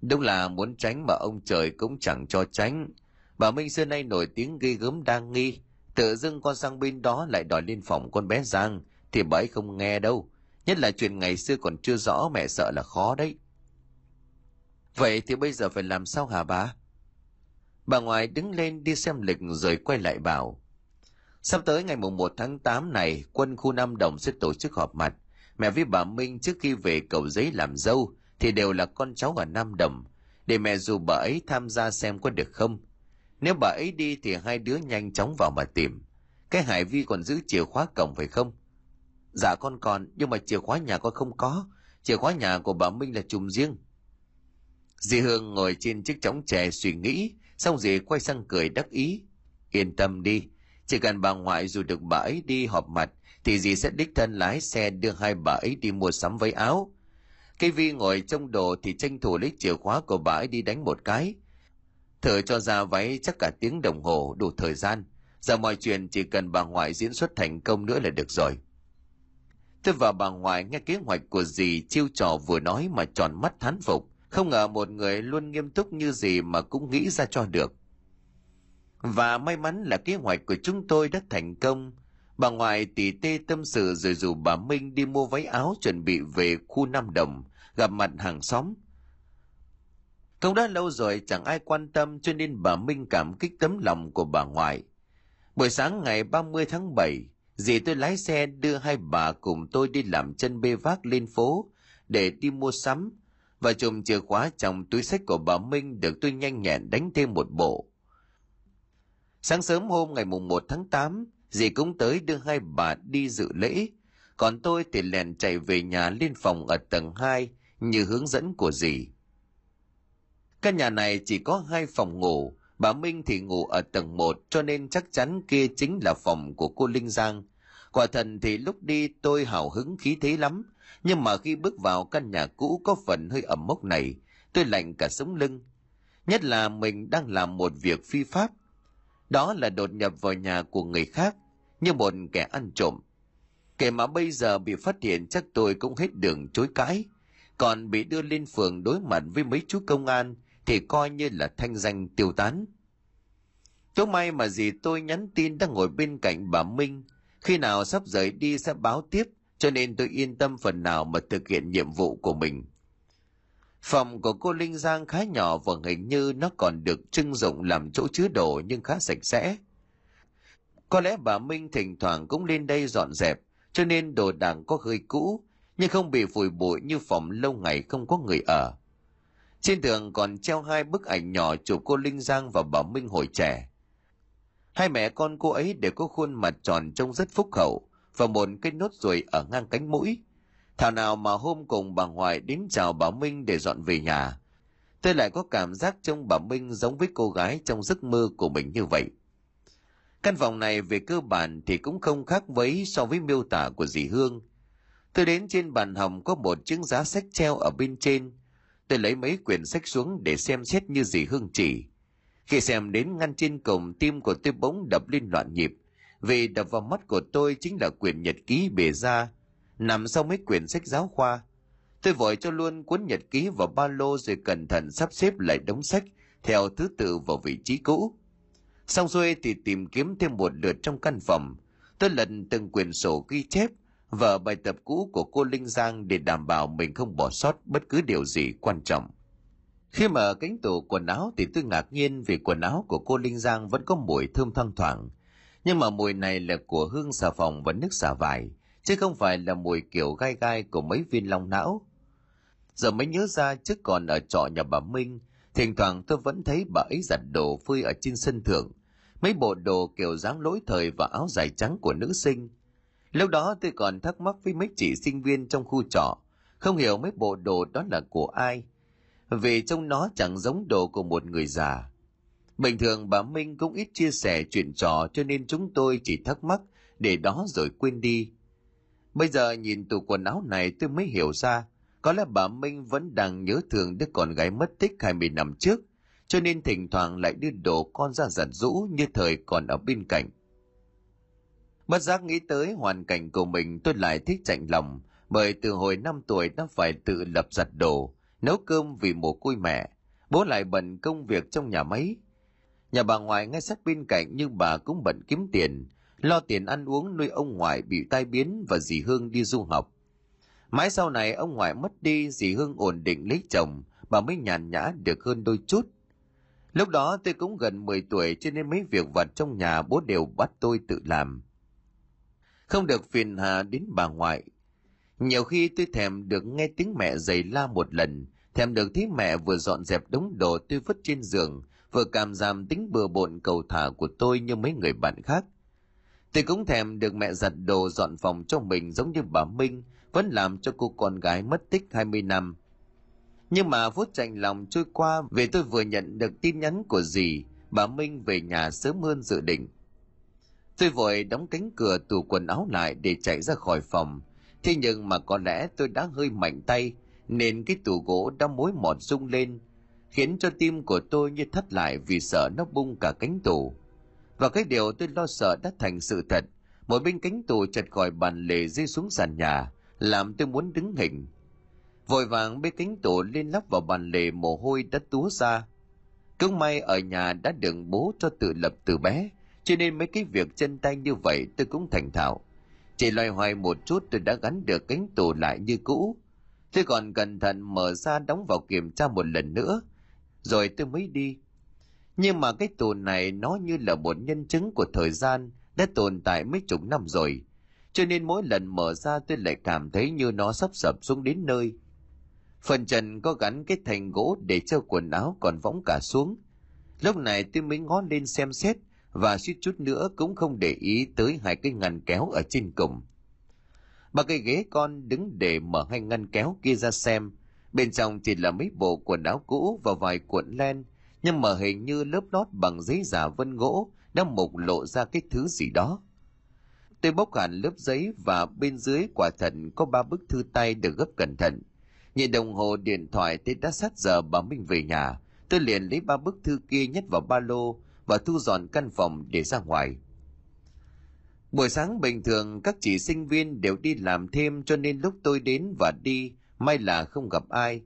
Đúng là muốn tránh mà ông trời cũng chẳng cho tránh, Bà Minh xưa nay nổi tiếng ghi gớm đang nghi, tự dưng con sang bên đó lại đòi lên phòng con bé Giang, thì bà ấy không nghe đâu. Nhất là chuyện ngày xưa còn chưa rõ mẹ sợ là khó đấy. Vậy thì bây giờ phải làm sao hả bà? Bà ngoại đứng lên đi xem lịch rồi quay lại bảo. Sắp tới ngày mùng 1 tháng 8 này, quân khu Nam Đồng sẽ tổ chức họp mặt. Mẹ với bà Minh trước khi về cầu giấy làm dâu thì đều là con cháu ở Nam Đồng. Để mẹ dù bà ấy tham gia xem có được không. Nếu bà ấy đi thì hai đứa nhanh chóng vào mà tìm. Cái Hải Vi còn giữ chìa khóa cổng phải không? Dạ con còn, nhưng mà chìa khóa nhà con không có. Chìa khóa nhà của bà Minh là chùm riêng. Dì Hương ngồi trên chiếc chóng chè suy nghĩ, xong dì quay sang cười đắc ý. Yên tâm đi, chỉ cần bà ngoại dù được bà ấy đi họp mặt, thì dì sẽ đích thân lái xe đưa hai bà ấy đi mua sắm váy áo. Cây Vi ngồi trong đồ thì tranh thủ lấy chìa khóa của bà ấy đi đánh một cái, Thở cho ra váy chắc cả tiếng đồng hồ đủ thời gian. Giờ mọi chuyện chỉ cần bà ngoại diễn xuất thành công nữa là được rồi. Tôi và bà ngoại nghe kế hoạch của dì chiêu trò vừa nói mà tròn mắt thán phục. Không ngờ một người luôn nghiêm túc như dì mà cũng nghĩ ra cho được. Và may mắn là kế hoạch của chúng tôi đã thành công. Bà ngoại tỉ tê tâm sự rồi rủ bà Minh đi mua váy áo chuẩn bị về khu Nam Đồng, gặp mặt hàng xóm. Cũng đã lâu rồi chẳng ai quan tâm cho nên bà Minh cảm kích tấm lòng của bà ngoại. Buổi sáng ngày 30 tháng 7, dì tôi lái xe đưa hai bà cùng tôi đi làm chân bê vác lên phố để đi mua sắm và chùm chìa khóa trong túi sách của bà Minh được tôi nhanh nhẹn đánh thêm một bộ. Sáng sớm hôm ngày mùng 1 tháng 8, dì cũng tới đưa hai bà đi dự lễ, còn tôi thì lèn chạy về nhà lên phòng ở tầng 2 như hướng dẫn của dì. Căn nhà này chỉ có hai phòng ngủ, bà Minh thì ngủ ở tầng 1 cho nên chắc chắn kia chính là phòng của cô Linh Giang. Quả thần thì lúc đi tôi hào hứng khí thế lắm, nhưng mà khi bước vào căn nhà cũ có phần hơi ẩm mốc này, tôi lạnh cả sống lưng. Nhất là mình đang làm một việc phi pháp. Đó là đột nhập vào nhà của người khác, như một kẻ ăn trộm. Kể mà bây giờ bị phát hiện chắc tôi cũng hết đường chối cãi. Còn bị đưa lên phường đối mặt với mấy chú công an thì coi như là thanh danh tiêu tán. Chỗ may mà gì tôi nhắn tin đang ngồi bên cạnh bà Minh, khi nào sắp rời đi sẽ báo tiếp, cho nên tôi yên tâm phần nào mà thực hiện nhiệm vụ của mình. Phòng của cô Linh Giang khá nhỏ và hình như nó còn được trưng dụng làm chỗ chứa đồ nhưng khá sạch sẽ. Có lẽ bà Minh thỉnh thoảng cũng lên đây dọn dẹp, cho nên đồ đạc có hơi cũ, nhưng không bị phủi bụi như phòng lâu ngày không có người ở. Trên tường còn treo hai bức ảnh nhỏ chụp cô Linh Giang và Bảo Minh hồi trẻ. Hai mẹ con cô ấy đều có khuôn mặt tròn trông rất phúc hậu và một cái nốt ruồi ở ngang cánh mũi. Thảo nào mà hôm cùng bà ngoại đến chào Bảo Minh để dọn về nhà. Tôi lại có cảm giác trông bà Minh giống với cô gái trong giấc mơ của mình như vậy. Căn phòng này về cơ bản thì cũng không khác mấy so với miêu tả của dì Hương. Tôi đến trên bàn hồng có một chiếc giá sách treo ở bên trên, tôi lấy mấy quyển sách xuống để xem xét như gì hương chỉ. Khi xem đến ngăn trên cổng, tim của tôi bỗng đập lên loạn nhịp. Vì đập vào mắt của tôi chính là quyển nhật ký bề ra nằm sau mấy quyển sách giáo khoa, tôi vội cho luôn cuốn nhật ký vào ba lô rồi cẩn thận sắp xếp lại đống sách theo thứ tự vào vị trí cũ. Xong xuôi thì tìm kiếm thêm một lượt trong căn phòng. Tôi lần từng quyển sổ ghi chép vở bài tập cũ của cô Linh Giang để đảm bảo mình không bỏ sót bất cứ điều gì quan trọng. Khi mở cánh tủ quần áo thì tôi ngạc nhiên vì quần áo của cô Linh Giang vẫn có mùi thơm thoang thoảng. Nhưng mà mùi này là của hương xà phòng và nước xà vải, chứ không phải là mùi kiểu gai gai của mấy viên long não. Giờ mới nhớ ra trước còn ở trọ nhà bà Minh, thỉnh thoảng tôi vẫn thấy bà ấy giặt đồ phơi ở trên sân thượng. Mấy bộ đồ kiểu dáng lỗi thời và áo dài trắng của nữ sinh – Lúc đó tôi còn thắc mắc với mấy chị sinh viên trong khu trọ, không hiểu mấy bộ đồ đó là của ai. Vì trông nó chẳng giống đồ của một người già. Bình thường bà Minh cũng ít chia sẻ chuyện trò cho nên chúng tôi chỉ thắc mắc để đó rồi quên đi. Bây giờ nhìn tủ quần áo này tôi mới hiểu ra, có lẽ bà Minh vẫn đang nhớ thương đứa con gái mất tích 20 năm trước, cho nên thỉnh thoảng lại đưa đồ con ra giặt rũ như thời còn ở bên cạnh. Bất giác nghĩ tới hoàn cảnh của mình tôi lại thích chạnh lòng, bởi từ hồi 5 tuổi đã phải tự lập giặt đồ, nấu cơm vì mồ côi mẹ, bố lại bận công việc trong nhà máy. Nhà bà ngoại ngay sát bên cạnh nhưng bà cũng bận kiếm tiền, lo tiền ăn uống nuôi ông ngoại bị tai biến và dì Hương đi du học. Mãi sau này ông ngoại mất đi, dì Hương ổn định lấy chồng, bà mới nhàn nhã được hơn đôi chút. Lúc đó tôi cũng gần 10 tuổi cho nên mấy việc vặt trong nhà bố đều bắt tôi tự làm không được phiền hà đến bà ngoại. Nhiều khi tôi thèm được nghe tiếng mẹ giày la một lần, thèm được thấy mẹ vừa dọn dẹp đống đồ tôi vứt trên giường, vừa cảm giảm tính bừa bộn cầu thả của tôi như mấy người bạn khác. Tôi cũng thèm được mẹ giặt đồ dọn phòng cho mình giống như bà Minh, vẫn làm cho cô con gái mất tích 20 năm. Nhưng mà phút chạnh lòng trôi qua vì tôi vừa nhận được tin nhắn của dì, bà Minh về nhà sớm hơn dự định. Tôi vội đóng cánh cửa tủ quần áo lại để chạy ra khỏi phòng. Thế nhưng mà có lẽ tôi đã hơi mạnh tay, nên cái tủ gỗ đã mối mọt rung lên, khiến cho tim của tôi như thắt lại vì sợ nó bung cả cánh tủ. Và cái điều tôi lo sợ đã thành sự thật. Một bên cánh tủ chật khỏi bàn lề rơi xuống sàn nhà, làm tôi muốn đứng hình. Vội vàng bê cánh tủ lên lắp vào bàn lề mồ hôi đã túa ra. Cứ may ở nhà đã đựng bố cho tự lập từ bé, cho nên mấy cái việc chân tay như vậy tôi cũng thành thạo. Chỉ loay hoay một chút tôi đã gắn được cánh tủ lại như cũ. Tôi còn cẩn thận mở ra đóng vào kiểm tra một lần nữa, rồi tôi mới đi. Nhưng mà cái tù này nó như là một nhân chứng của thời gian đã tồn tại mấy chục năm rồi. Cho nên mỗi lần mở ra tôi lại cảm thấy như nó sắp sập xuống đến nơi. Phần trần có gắn cái thành gỗ để treo quần áo còn võng cả xuống. Lúc này tôi mới ngó lên xem xét và suýt chút nữa cũng không để ý tới hai cái ngăn kéo ở trên cùng. Ba cây ghế con đứng để mở hai ngăn kéo kia ra xem. Bên trong chỉ là mấy bộ quần áo cũ và vài cuộn len, nhưng mà hình như lớp lót bằng giấy giả vân gỗ đã mục lộ ra cái thứ gì đó. Tôi bốc hẳn lớp giấy và bên dưới quả thật có ba bức thư tay được gấp cẩn thận. Nhìn đồng hồ điện thoại tôi đã sát giờ bà Minh về nhà. Tôi liền lấy ba bức thư kia nhét vào ba lô và thu dọn căn phòng để ra ngoài. Buổi sáng bình thường các chị sinh viên đều đi làm thêm cho nên lúc tôi đến và đi, may là không gặp ai.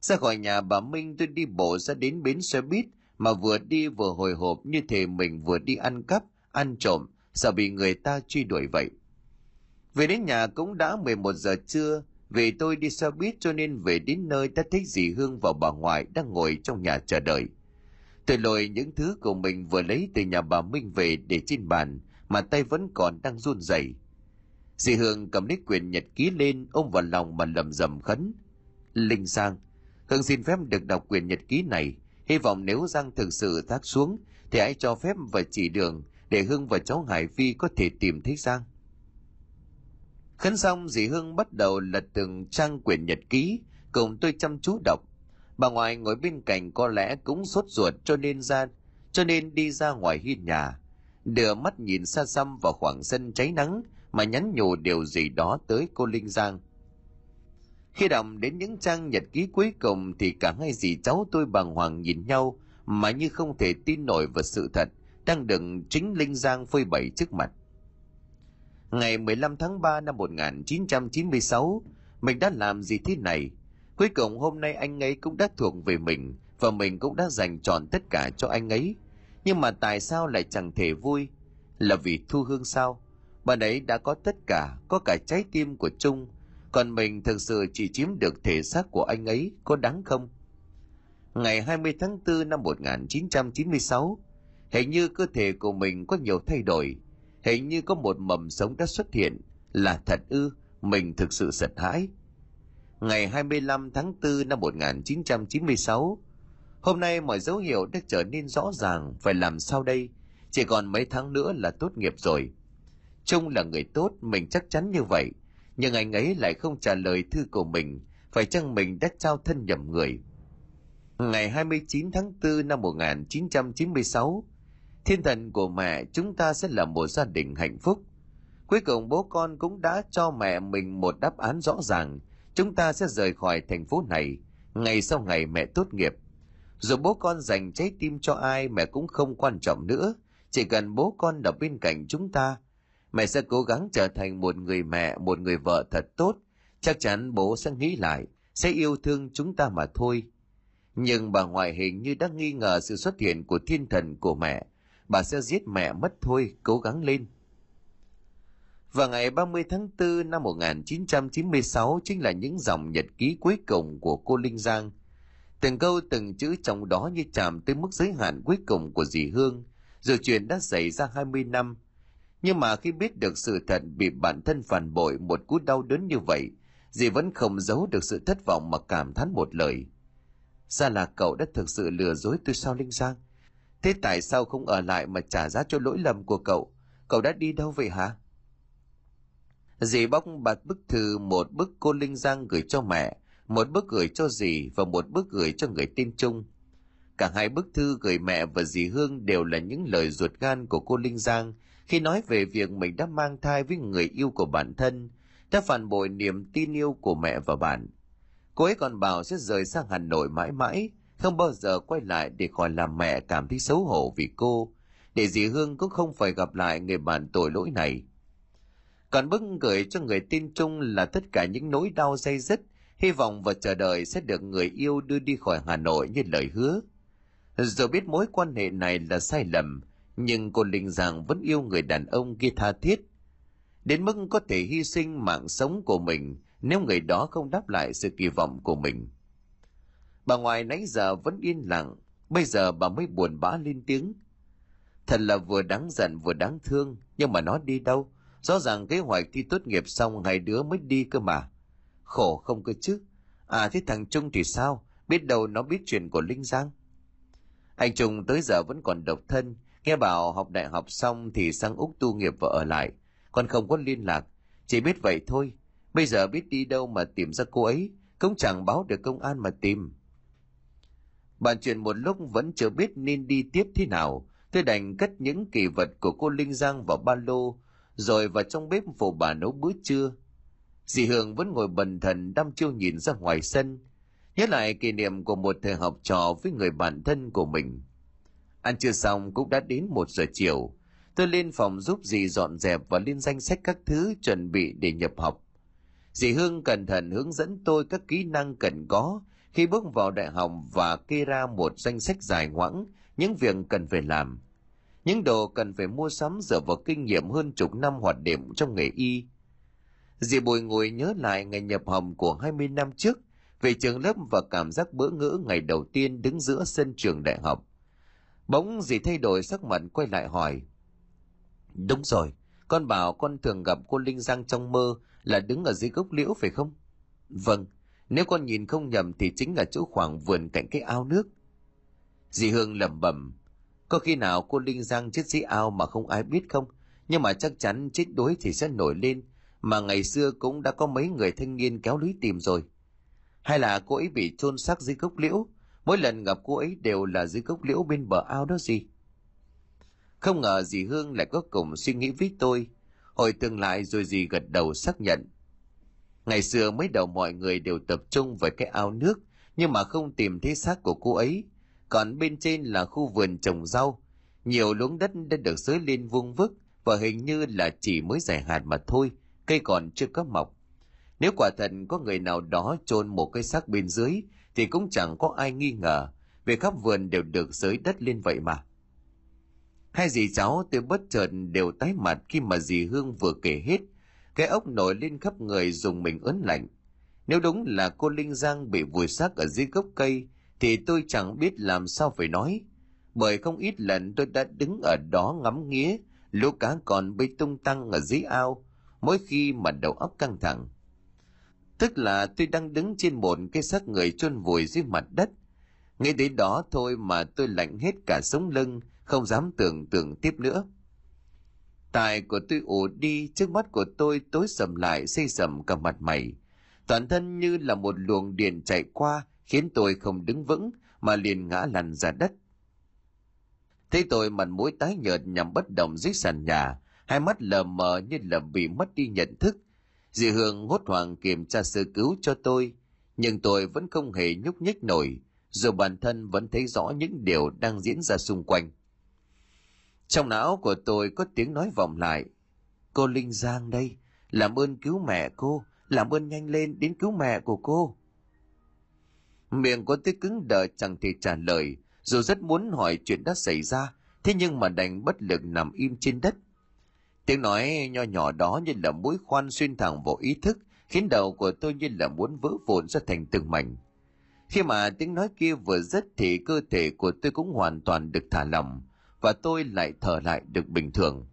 Ra khỏi nhà bà Minh tôi đi bộ ra đến bến xe buýt mà vừa đi vừa hồi hộp như thể mình vừa đi ăn cắp, ăn trộm, sợ bị người ta truy đuổi vậy. Về đến nhà cũng đã 11 giờ trưa, vì tôi đi xe buýt cho nên về đến nơi đã thấy dì Hương và bà ngoại đang ngồi trong nhà chờ đợi. Tôi lôi những thứ của mình vừa lấy từ nhà bà Minh về để trên bàn, mà tay vẫn còn đang run rẩy. Dì Hương cầm lấy quyển nhật ký lên, ôm vào lòng mà lầm rầm khấn. Linh Giang, Hương xin phép được đọc quyển nhật ký này. Hy vọng nếu Giang thực sự thác xuống, thì hãy cho phép và chỉ đường để Hương và cháu Hải Phi có thể tìm thấy Giang. Khấn xong, dì Hương bắt đầu lật từng trang quyển nhật ký, cùng tôi chăm chú đọc. Bà ngoại ngồi bên cạnh có lẽ cũng sốt ruột cho nên ra, cho nên đi ra ngoài hiên nhà, đưa mắt nhìn xa xăm vào khoảng sân cháy nắng mà nhắn nhủ điều gì đó tới cô Linh Giang. Khi đọc đến những trang nhật ký cuối cùng thì cả hai dì cháu tôi bàng hoàng nhìn nhau mà như không thể tin nổi vào sự thật đang đựng chính Linh Giang phơi bày trước mặt. Ngày 15 tháng 3 năm 1996, mình đã làm gì thế này? Cuối cùng hôm nay anh ấy cũng đã thuộc về mình và mình cũng đã dành trọn tất cả cho anh ấy. Nhưng mà tại sao lại chẳng thể vui? Là vì Thu Hương sao? Bạn ấy đã có tất cả, có cả trái tim của Trung, còn mình thực sự chỉ chiếm được thể xác của anh ấy, có đáng không? Ngày 20 tháng 4 năm 1996, hình như cơ thể của mình có nhiều thay đổi, hình như có một mầm sống đã xuất hiện, là thật ư, mình thực sự sợ hãi. Ngày 25 tháng 4 năm 1996, Hôm nay mọi dấu hiệu đã trở nên rõ ràng, phải làm sao đây? Chỉ còn mấy tháng nữa là tốt nghiệp rồi. Trung là người tốt, mình chắc chắn như vậy. Nhưng anh ấy lại không trả lời thư của mình, phải chăng mình đã trao thân nhầm người? Ngày 29 tháng 4 năm 1996, thiên thần của mẹ chúng ta sẽ là một gia đình hạnh phúc. Cuối cùng bố con cũng đã cho mẹ mình một đáp án rõ ràng, chúng ta sẽ rời khỏi thành phố này, ngày sau ngày mẹ tốt nghiệp dù bố con dành trái tim cho ai mẹ cũng không quan trọng nữa. Chỉ cần bố con ở bên cạnh chúng ta, mẹ sẽ cố gắng trở thành một người mẹ, một người vợ thật tốt. Chắc chắn bố sẽ nghĩ lại, sẽ yêu thương chúng ta mà thôi. Nhưng bà ngoại hình như đã nghi ngờ sự xuất hiện của thiên thần của mẹ. Bà sẽ giết mẹ mất thôi, cố gắng lên. Và ngày 30 tháng 4 năm 1996 chính là những dòng nhật ký cuối cùng của cô Linh Giang – Từng câu từng chữ trong đó như chạm tới mức giới hạn cuối cùng của dì Hương, dù chuyện đã xảy ra 20 năm. Nhưng mà khi biết được sự thật bị bản thân phản bội một cú đau đớn như vậy, dì vẫn không giấu được sự thất vọng mà cảm thán một lời. Ra là cậu đã thực sự lừa dối tôi sao Linh Giang? Thế tại sao không ở lại mà trả giá cho lỗi lầm của cậu? Cậu đã đi đâu vậy hả? Dì bóc bạt bức thư một bức cô Linh Giang gửi cho mẹ, một bức gửi cho dì và một bức gửi cho người tên Trung. Cả hai bức thư gửi mẹ và dì Hương đều là những lời ruột gan của cô Linh Giang khi nói về việc mình đã mang thai với người yêu của bản thân, đã phản bội niềm tin yêu của mẹ và bạn. Cô ấy còn bảo sẽ rời sang Hà Nội mãi mãi, không bao giờ quay lại để khỏi làm mẹ cảm thấy xấu hổ vì cô, để dì Hương cũng không phải gặp lại người bạn tội lỗi này. Còn bức gửi cho người tin Trung là tất cả những nỗi đau dây dứt hy vọng và chờ đợi sẽ được người yêu đưa đi khỏi Hà Nội như lời hứa. Dù biết mối quan hệ này là sai lầm, nhưng cô Linh Giang vẫn yêu người đàn ông kia tha thiết. Đến mức có thể hy sinh mạng sống của mình nếu người đó không đáp lại sự kỳ vọng của mình. Bà ngoại nãy giờ vẫn yên lặng, bây giờ bà mới buồn bã lên tiếng. Thật là vừa đáng giận vừa đáng thương, nhưng mà nó đi đâu? Rõ ràng kế hoạch thi tốt nghiệp xong hai đứa mới đi cơ mà. Khổ không cơ chứ. À thế thằng Trung thì sao? Biết đâu nó biết chuyện của Linh Giang. Anh Trung tới giờ vẫn còn độc thân, nghe bảo học đại học xong thì sang Úc tu nghiệp và ở lại, còn không có liên lạc, chỉ biết vậy thôi. Bây giờ biết đi đâu mà tìm ra cô ấy, cũng chẳng báo được công an mà tìm. Bàn chuyện một lúc vẫn chưa biết nên đi tiếp thế nào, tôi đành cất những kỳ vật của cô Linh Giang vào ba lô, rồi vào trong bếp phụ bà nấu bữa trưa. Dì Hương vẫn ngồi bần thần đăm chiêu nhìn ra ngoài sân, nhớ lại kỷ niệm của một thời học trò với người bạn thân của mình. Ăn trưa xong cũng đã đến một giờ chiều, tôi lên phòng giúp dì dọn dẹp và lên danh sách các thứ chuẩn bị để nhập học. Dì Hương cẩn thận hướng dẫn tôi các kỹ năng cần có khi bước vào đại học và kê ra một danh sách dài ngoãng những việc cần phải làm. Những đồ cần phải mua sắm dựa vào kinh nghiệm hơn chục năm hoạt động trong nghề y. Dì Bùi ngồi nhớ lại ngày nhập học của 20 năm trước về trường lớp và cảm giác bỡ ngỡ ngày đầu tiên đứng giữa sân trường đại học. Bỗng dì thay đổi sắc mặt quay lại hỏi. Đúng rồi, con bảo con thường gặp cô Linh Giang trong mơ là đứng ở dưới gốc liễu phải không? Vâng, nếu con nhìn không nhầm thì chính là chỗ khoảng vườn cạnh cái ao nước. Dì Hương lẩm bẩm, có khi nào cô Linh Giang chết dưới ao mà không ai biết không? Nhưng mà chắc chắn chết đuối thì sẽ nổi lên, mà ngày xưa cũng đã có mấy người thanh niên kéo lưới tìm rồi. Hay là cô ấy bị chôn xác dưới gốc liễu, mỗi lần gặp cô ấy đều là dưới gốc liễu bên bờ ao đó gì? Không ngờ dì Hương lại có cùng suy nghĩ với tôi, hồi tương lại rồi dì gật đầu xác nhận. Ngày xưa mới đầu mọi người đều tập trung về cái ao nước, nhưng mà không tìm thấy xác của cô ấy. Còn bên trên là khu vườn trồng rau, nhiều luống đất đã được xới lên vuông vức và hình như là chỉ mới giải hạt mà thôi, cây còn chưa có mọc. Nếu quả thật có người nào đó chôn một cây xác bên dưới thì cũng chẳng có ai nghi ngờ, vì khắp vườn đều được xới đất lên vậy mà. Hai dì cháu tôi bất chợt đều tái mặt khi mà dì Hương vừa kể hết. Cái ốc nổi lên khắp người dùng mình ớn lạnh. Nếu đúng là cô Linh Giang bị vùi xác ở dưới gốc cây, thì tôi chẳng biết làm sao phải nói. Bởi không ít lần tôi đã đứng ở đó ngắm nghía, lũ cá còn bơi tung tăng ở dưới ao, mỗi khi mà đầu óc căng thẳng. Tức là tôi đang đứng trên một cái xác người chôn vùi dưới mặt đất. Nghĩ đến đó thôi mà tôi lạnh hết cả sống lưng, không dám tưởng tượng tiếp nữa. Tài của tôi ủ đi, trước mắt của tôi tối sầm lại, xây sầm cả mặt mày. Toàn thân như là một luồng điện chạy qua, khiến tôi không đứng vững, mà liền ngã lăn ra đất. Thấy tôi mặt mũi tái nhợt nhằm bất động dưới sàn nhà, hai mắt lờ mờ như là bị mất đi nhận thức. Dì Hương hốt hoảng kiểm tra sơ cứu cho tôi, nhưng tôi vẫn không hề nhúc nhích nổi, dù bản thân vẫn thấy rõ những điều đang diễn ra xung quanh. Trong não của tôi có tiếng nói vọng lại. Cô Linh Giang đây, làm ơn cứu mẹ cô, làm ơn nhanh lên đến cứu mẹ của cô. Miệng của tôi cứng đờ chẳng thể trả lời, dù rất muốn hỏi chuyện đã xảy ra, thế nhưng mà đành bất lực nằm im trên đất. Tiếng nói nho nhỏ đó như là mũi khoan xuyên thẳng vào ý thức, khiến đầu của tôi như là muốn vỡ vụn ra thành từng mảnh. Khi mà tiếng nói kia vừa dứt thì cơ thể của tôi cũng hoàn toàn được thả lỏng, và tôi lại thở lại được bình thường.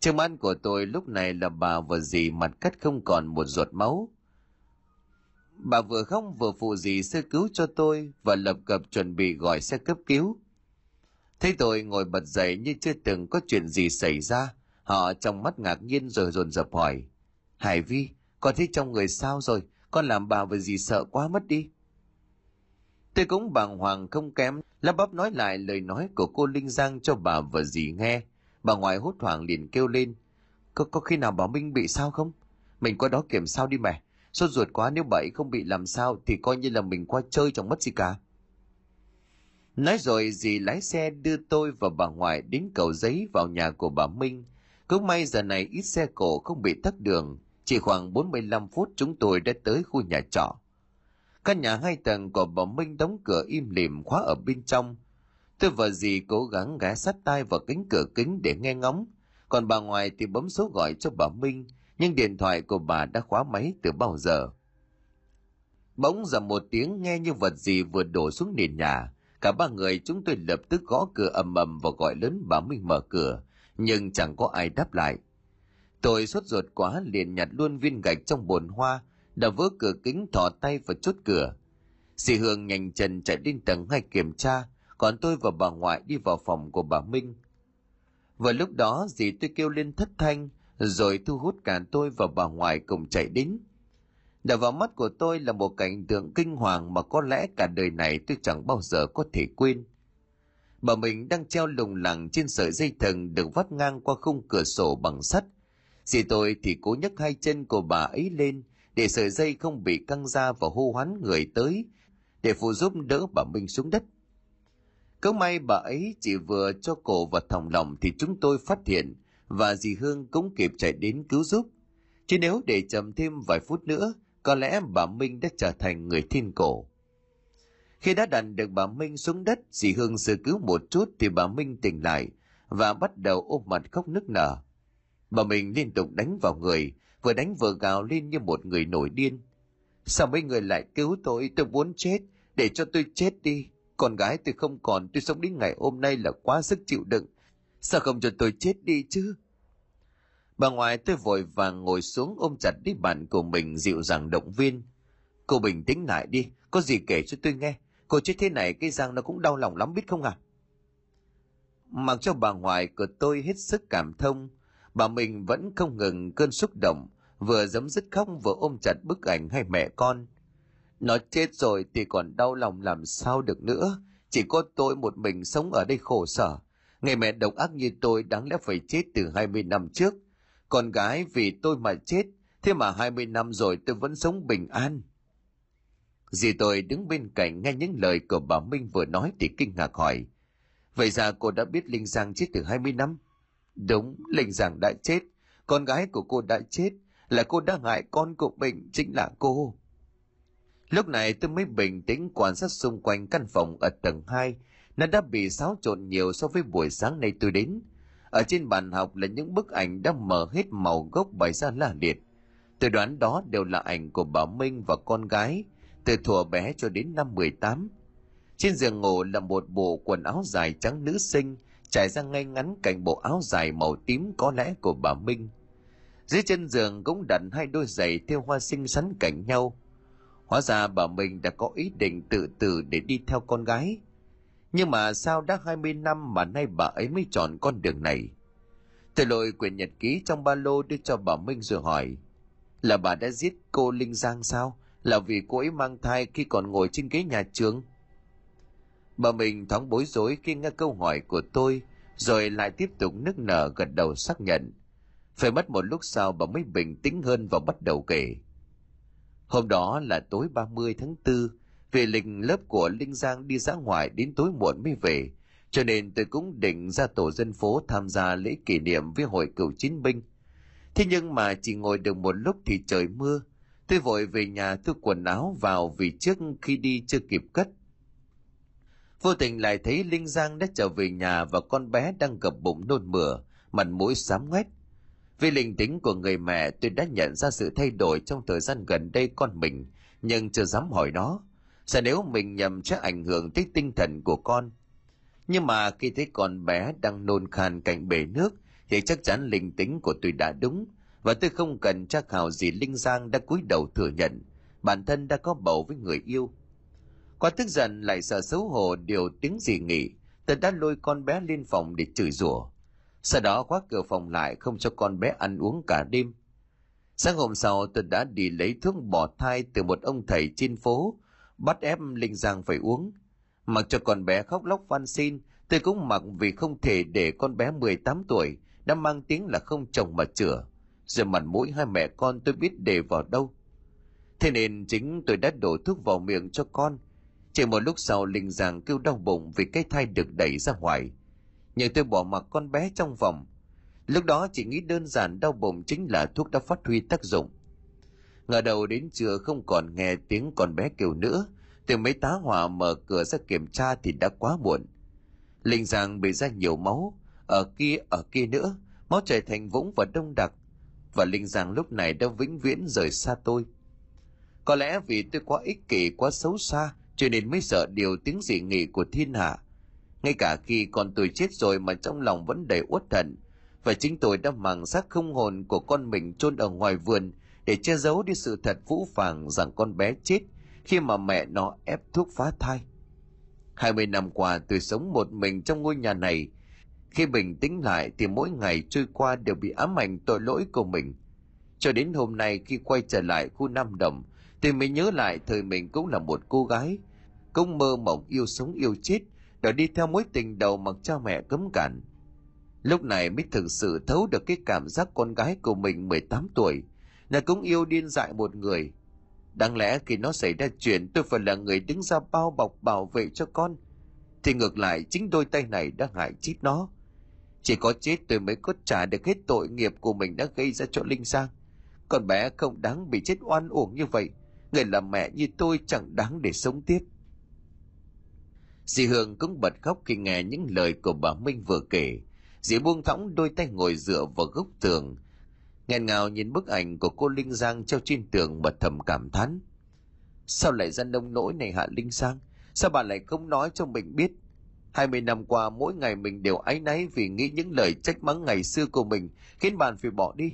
Trước mắt của tôi lúc này là bà và dì mặt cắt không còn một giọt máu. Bà vừa khóc vừa phụ gì sơ cứu cho tôi và lập cập chuẩn bị gọi xe cấp cứu. Thấy tôi ngồi bật dậy như chưa từng có chuyện gì xảy ra, họ trong mắt ngạc nhiên rồi dồn dập hỏi. Hải Vi, con thấy trong người sao rồi? Con làm bà và gì sợ quá mất đi. Tôi cũng bàng hoàng không kém, lắp bắp nói lại lời nói của cô Linh Giang cho bà và dì nghe. Bà ngoại hốt hoảng liền kêu lên. Có, có khi nào bảo Minh bị sao không? Mình qua đó kiểm sao đi mẹ. Sốt ruột quá nếu bậy không bị làm sao thì coi như là mình qua chơi chẳng mất gì cả. Nói rồi dì lái xe đưa tôi và bà ngoại đến cầu giấy vào nhà của bà Minh. Cứ may giờ này ít xe cổ không bị tắc đường. Chỉ khoảng 45 phút chúng tôi đã tới khu nhà trọ. Căn nhà hai tầng của bà Minh đóng cửa im lìm khóa ở bên trong. Tôi và dì cố gắng ghé sát tai vào cánh cửa kính để nghe ngóng. Còn bà ngoại thì bấm số gọi cho bà Minh, nhưng điện thoại của bà đã khóa máy từ bao giờ. Bỗng dầm một tiếng nghe như vật gì vừa đổ xuống nền nhà. Cả ba người chúng tôi lập tức gõ cửa ầm ầm và gọi lớn bà Minh mở cửa, nhưng chẳng có ai đáp lại. Tôi sốt ruột quá liền nhặt luôn viên gạch trong bồn hoa, đập vỡ cửa kính thò tay và chốt cửa. Dì Hương nhanh chân chạy lên tầng hai kiểm tra, còn tôi và bà ngoại đi vào phòng của bà Minh. Vào lúc đó dì tôi kêu lên thất thanh, rồi thu hút cả tôi và bà ngoại cùng chạy đến. Đập vào mắt của tôi là một cảnh tượng kinh hoàng mà có lẽ cả đời này tôi chẳng bao giờ có thể quên. Bà mình đang treo lùng lẳng trên sợi dây thừng được vắt ngang qua khung cửa sổ bằng sắt. Dì tôi thì cố nhấc hai chân của bà ấy lên để sợi dây không bị căng ra và hô hoán người tới để phụ giúp đỡ bà Minh xuống đất. Cứ may bà ấy chỉ vừa cho cổ và thòng lòng thì chúng tôi phát hiện và dì Hương cũng kịp chạy đến cứu giúp. Chứ nếu để chậm thêm vài phút nữa, có lẽ bà Minh đã trở thành người thiên cổ. Khi đã đặt được bà Minh xuống đất, dì Hương sơ cứu một chút thì bà Minh tỉnh lại và bắt đầu ôm mặt khóc nức nở. Bà Minh liên tục đánh vào người, vừa đánh vừa gào lên như một người nổi điên. Sao mấy người lại cứu tôi, tôi muốn chết, để cho tôi chết đi. Con gái tôi không còn, tôi sống đến ngày hôm nay là quá sức chịu đựng. Sao không cho tôi chết đi chứ? Bà ngoại tôi vội vàng ngồi xuống ôm chặt đi bạn của mình dịu dàng động viên. Cô bình tĩnh lại đi, có gì kể cho tôi nghe. Cô chết thế này cái răng nó cũng đau lòng lắm biết không à? Mặc cho bà ngoại của tôi hết sức cảm thông, bà mình vẫn không ngừng cơn xúc động, vừa giấm dứt khóc vừa ôm chặt bức ảnh hai mẹ con. Nó chết rồi thì còn đau lòng làm sao được nữa, chỉ có tôi một mình sống ở đây khổ sở. Người mẹ độc ác như tôi đáng lẽ phải chết từ 20 năm trước. Con gái vì tôi mà chết, thế mà 20 năm rồi tôi vẫn sống bình an. Dì tôi đứng bên cạnh nghe những lời của bà Minh vừa nói thì kinh ngạc hỏi. Vậy ra cô đã biết Linh Giang chết từ 20 năm? Đúng, Linh Giang đã chết. Con gái của cô đã chết. Là cô đã hại con của mình, chính là cô. Lúc này tôi mới bình tĩnh quan sát xung quanh căn phòng ở tầng 2. Nó đã bị xáo trộn nhiều so với buổi sáng nay tôi đến. Ở trên bàn học là những bức ảnh đã mở hết màu gốc bày ra la liệt. Tôi đoán đó đều là ảnh của bà Minh và con gái, từ thuở bé cho đến năm 18. Trên giường ngủ là một bộ quần áo dài trắng nữ sinh, trải ra ngay ngắn cạnh bộ áo dài màu tím có lẽ của bà Minh. Dưới chân giường cũng đặt hai đôi giày theo hoa xinh xắn cạnh nhau. Hóa ra bà Minh đã có ý định tự tử để đi theo con gái. Nhưng mà sao đã 20 năm mà nay bà ấy mới chọn con đường này? Tôi lôi quyển nhật ký trong ba lô đưa cho bà Minh rồi hỏi. Là bà đã giết cô Linh Giang sao? Là vì cô ấy mang thai khi còn ngồi trên ghế nhà trường? Bà mình thoáng bối rối khi nghe câu hỏi của tôi, rồi lại tiếp tục nức nở gật đầu xác nhận. Phải mất một lúc sau bà mới bình tĩnh hơn và bắt đầu kể. Hôm đó là tối 30 tháng 4, về lịch lớp của Linh Giang đi ra ngoài đến tối muộn mới về, cho nên tôi cũng định ra tổ dân phố tham gia lễ kỷ niệm với hội cựu chiến binh. Thế nhưng mà chỉ ngồi được một lúc thì trời mưa, tôi vội về nhà thu quần áo vào vì trước khi đi chưa kịp cất. Vô tình lại thấy Linh Giang đã trở về nhà và con bé đang gập bụng nôn mửa, mặt mũi xám ngoét. Vì linh tính của người mẹ tôi đã nhận ra sự thay đổi trong thời gian gần đây con mình, nhưng chưa dám hỏi nó. Sợ nếu mình nhầm sẽ ảnh hưởng tới tinh thần của con. Nhưng mà khi thấy con bé đang nôn khan cạnh bể nước thì chắc chắn linh tính của tôi đã đúng và tôi không cần tra khảo gì Linh Giang đã cúi đầu thừa nhận bản thân đã có bầu với người yêu. Qua tức giận lại sợ xấu hổ điều tiếng gì nghỉ, tôi đã lôi con bé lên phòng để chửi rủa. Sau đó khóa cửa phòng lại không cho con bé ăn uống cả đêm. Sáng hôm sau tôi đã đi lấy thuốc bỏ thai từ một ông thầy trên phố, bắt ép Linh Giang phải uống. Mặc cho con bé khóc lóc van xin, tôi cũng mặc vì không thể để con bé 18 tuổi đã mang tiếng là không chồng mà chữa. giờ mặt mũi hai mẹ con tôi biết để vào đâu. Thế nên chính tôi đã đổ thuốc vào miệng cho con. Chỉ một lúc sau Linh Giang kêu đau bụng vì cái thai được đẩy ra ngoài nhưng tôi bỏ mặc con bé trong vòng Lúc đó chỉ nghĩ đơn giản đau bụng chính là thuốc đã phát huy tác dụng. Ngờ đầu đến trưa không còn nghe tiếng con bé kêu nữa, từ mấy tá hỏa mở cửa ra kiểm tra thì đã quá muộn. Linh Giang bị ra nhiều máu, ở kia ở kia nữa, máu chảy thành vũng và đông đặc. Và Linh Giang lúc này đã vĩnh viễn rời xa tôi. Có lẽ vì tôi quá ích kỷ, quá xấu xa, cho nên mới sợ điều tiếng dị nghị của thiên hạ. Ngay cả khi con tôi chết rồi mà trong lòng vẫn đầy uất hận, và chính tôi đã mang xác không hồn của con mình chôn ở ngoài vườn để che giấu đi sự thật vũ phàng rằng con bé chết khi mà mẹ nó ép thuốc phá thai. 20 năm qua, tôi sống một mình trong ngôi nhà này. Khi bình tĩnh lại thì mỗi ngày trôi qua đều bị ám ảnh tội lỗi của mình. Cho đến hôm nay khi quay trở lại khu Nam Đồng, thì mới nhớ lại thời mình cũng là một cô gái. Cũng mơ mộng yêu sống yêu chết, đã đi theo mối tình đầu mặc cha mẹ cấm cản. Lúc này mới thực sự thấu được cái cảm giác con gái của mình 18 tuổi là cũng yêu điên dại một người Đáng lẽ khi nó xảy ra chuyện tôi phải là người đứng ra bao bọc bảo vệ cho con. Thì ngược lại chính đôi tay này đã hại chết nó. Chỉ có chết tôi mới có trả được hết tội nghiệp của mình đã gây ra cho Linh Giang. Con bé không đáng bị chết oan uổng như vậy. Người làm mẹ như tôi chẳng đáng để sống tiếp. Dì Hương cũng bật khóc khi nghe những lời của bà Minh vừa kể. Dì buông thõng đôi tay ngồi dựa vào gốc tường, nghẹn ngào nhìn bức ảnh của cô linh giang treo trên tường mà thầm cảm thán. Sao lại ra nông nỗi này hạ linh giang? Sao bà lại không nói cho mình biết? Hai mươi năm qua mỗi ngày mình đều áy náy vì nghĩ những lời trách mắng ngày xưa của mình, khiến bạn phải bỏ đi.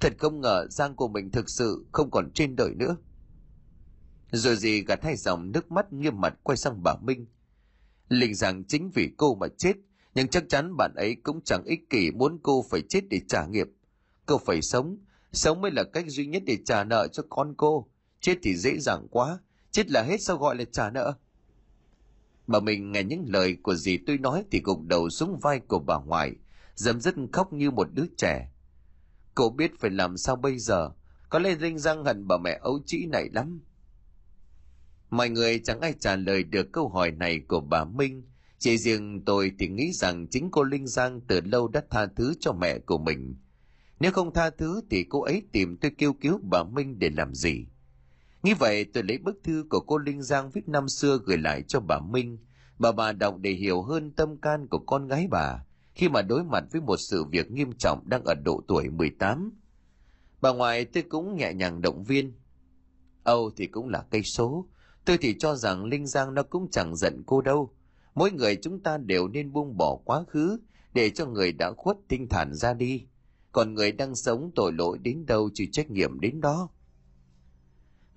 Thật không ngờ giang của mình thực sự không còn trên đời nữa. Rồi gì gạt hai dòng nước mắt nghiêm mặt quay sang bà minh. Linh giang chính vì cô mà chết, nhưng chắc chắn bạn ấy cũng chẳng ích kỷ muốn cô phải chết để trả nghiệp. Cô phải sống, sống mới là cách duy nhất để trả nợ cho con cô. Chết thì dễ dàng quá, chết là hết sao gọi là trả nợ. Bà mình nghe những lời của dì tôi nói thì gục đầu xuống vai của bà ngoại, dấm dứt khóc như một đứa trẻ. Cô biết phải làm sao bây giờ, có lẽ Linh Giang hận bà mẹ ấu trĩ này lắm. Mọi người chẳng ai trả lời được câu hỏi này của bà Minh, chỉ riêng tôi thì nghĩ rằng chính cô Linh Giang từ lâu đã tha thứ cho mẹ của mình – nếu không tha thứ thì cô ấy tìm tôi kêu cứu bà Minh để làm gì? Nghĩ vậy, tôi lấy bức thư của cô Linh Giang viết năm xưa gửi lại cho bà Minh. Bà bà đọc để hiểu hơn tâm can của con gái bà khi mà đối mặt với một sự việc nghiêm trọng đang ở độ tuổi 18. Bà ngoại tôi cũng nhẹ nhàng động viên. Âu thì cũng là cây số. Tôi thì cho rằng Linh Giang nó cũng chẳng giận cô đâu. Mỗi người chúng ta đều nên buông bỏ quá khứ để cho người đã khuất tinh thản ra đi còn người đang sống tội lỗi đến đâu chịu trách nhiệm đến đó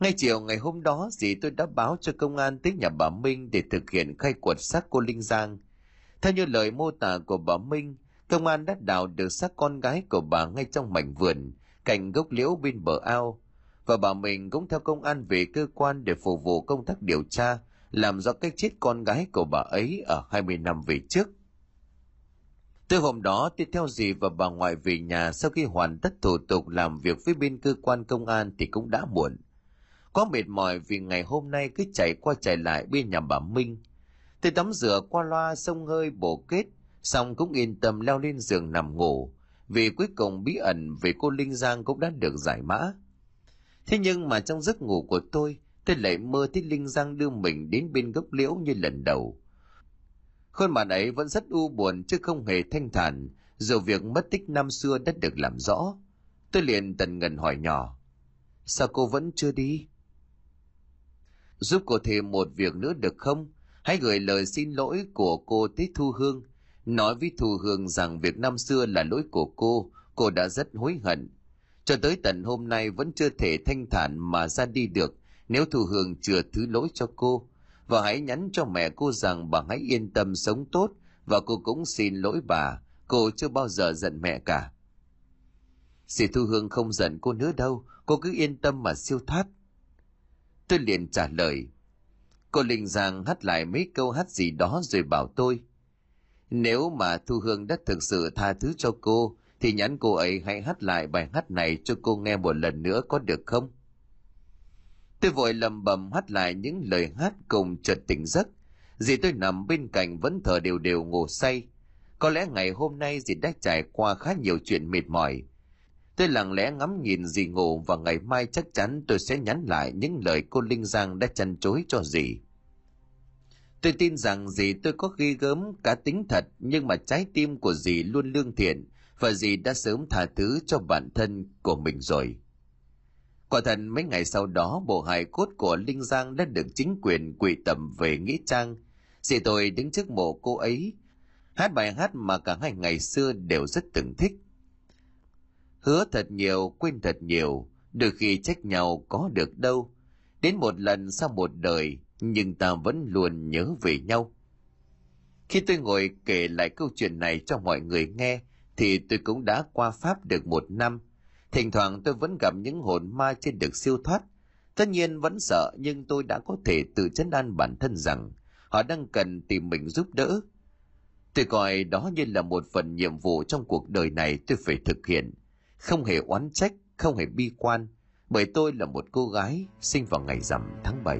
ngay chiều ngày hôm đó dì tôi đã báo cho công an tới nhà bà Minh để thực hiện khai quật xác cô Linh Giang. Theo như lời mô tả của bà Minh, công an đã đào được xác con gái của bà ngay trong mảnh vườn, cạnh gốc liễu bên bờ ao. Và bà mình cũng theo công an về cơ quan để phục vụ công tác điều tra, làm rõ cái chết con gái của bà ấy ở 20 năm về trước. Từ hôm đó tôi theo dì và bà ngoại về nhà sau khi hoàn tất thủ tục làm việc với bên cơ quan công an thì cũng đã muộn. Có mệt mỏi vì ngày hôm nay cứ chạy qua chạy lại bên nhà bà Minh. Tôi tắm rửa qua loa sông hơi bổ kết, xong cũng yên tâm leo lên giường nằm ngủ, vì cuối cùng bí ẩn về cô Linh Giang cũng đã được giải mã. Thế nhưng mà trong giấc ngủ của tôi, tôi lại mơ thấy Linh Giang đưa mình đến bên gốc liễu như lần đầu. Khuôn mặt ấy vẫn rất u buồn chứ không hề thanh thản, dù việc mất tích năm xưa đã được làm rõ. Tôi liền tần ngần hỏi nhỏ, sao cô vẫn chưa đi? Giúp cô thêm một việc nữa được không? Hãy gửi lời xin lỗi của cô tới Thu Hương. Nói với Thu Hương rằng việc năm xưa là lỗi của cô, cô đã rất hối hận. Cho tới tận hôm nay vẫn chưa thể thanh thản mà ra đi được nếu Thu Hương chưa thứ lỗi cho cô và hãy nhắn cho mẹ cô rằng bà hãy yên tâm sống tốt và cô cũng xin lỗi bà. Cô chưa bao giờ giận mẹ cả. Dì thu hương không giận cô nữa đâu. Cô cứ yên tâm mà siêu thoát. Tôi liền trả lời. Cô linh giang hát lại mấy câu hát gì đó rồi bảo tôi. Nếu mà thu hương đã thực sự tha thứ cho cô, thì nhắn cô ấy hãy hát lại bài hát này cho cô nghe một lần nữa có được không? Tôi vội lầm bầm hát lại những lời hát cùng chợt tỉnh giấc. Dì tôi nằm bên cạnh vẫn thở đều đều ngủ say. Có lẽ ngày hôm nay dì đã trải qua khá nhiều chuyện mệt mỏi. Tôi lặng lẽ ngắm nhìn dì ngủ và ngày mai chắc chắn tôi sẽ nhắn lại những lời cô Linh Giang đã chăn chối cho dì. Tôi tin rằng dì tôi có ghi gớm cá tính thật, nhưng mà trái tim của dì luôn lương thiện và dì đã sớm tha thứ cho bản thân của mình rồi. Quả thật mấy ngày sau đó bộ hài cốt của Linh Giang đã được chính quyền quỷ tầm về Nghĩa Trang. Dì tôi đứng trước mộ cô ấy, hát bài hát mà cả hai ngày xưa đều rất từng thích. Hứa thật nhiều, quên thật nhiều, đôi khi trách nhau có được đâu. Đến một lần sau một đời, nhưng ta vẫn luôn nhớ về nhau. Khi tôi ngồi kể lại câu chuyện này cho mọi người nghe, thì tôi cũng đã qua Pháp được một năm. Thỉnh thoảng tôi vẫn gặp những hồn ma trên được siêu thoát. Tất nhiên vẫn sợ nhưng tôi đã có thể tự chấn an bản thân rằng họ đang cần tìm mình giúp đỡ. Tôi coi đó như là một phần nhiệm vụ trong cuộc đời này tôi phải thực hiện. Không hề oán trách, không hề bi quan, bởi tôi là một cô gái sinh vào ngày rằm tháng 7.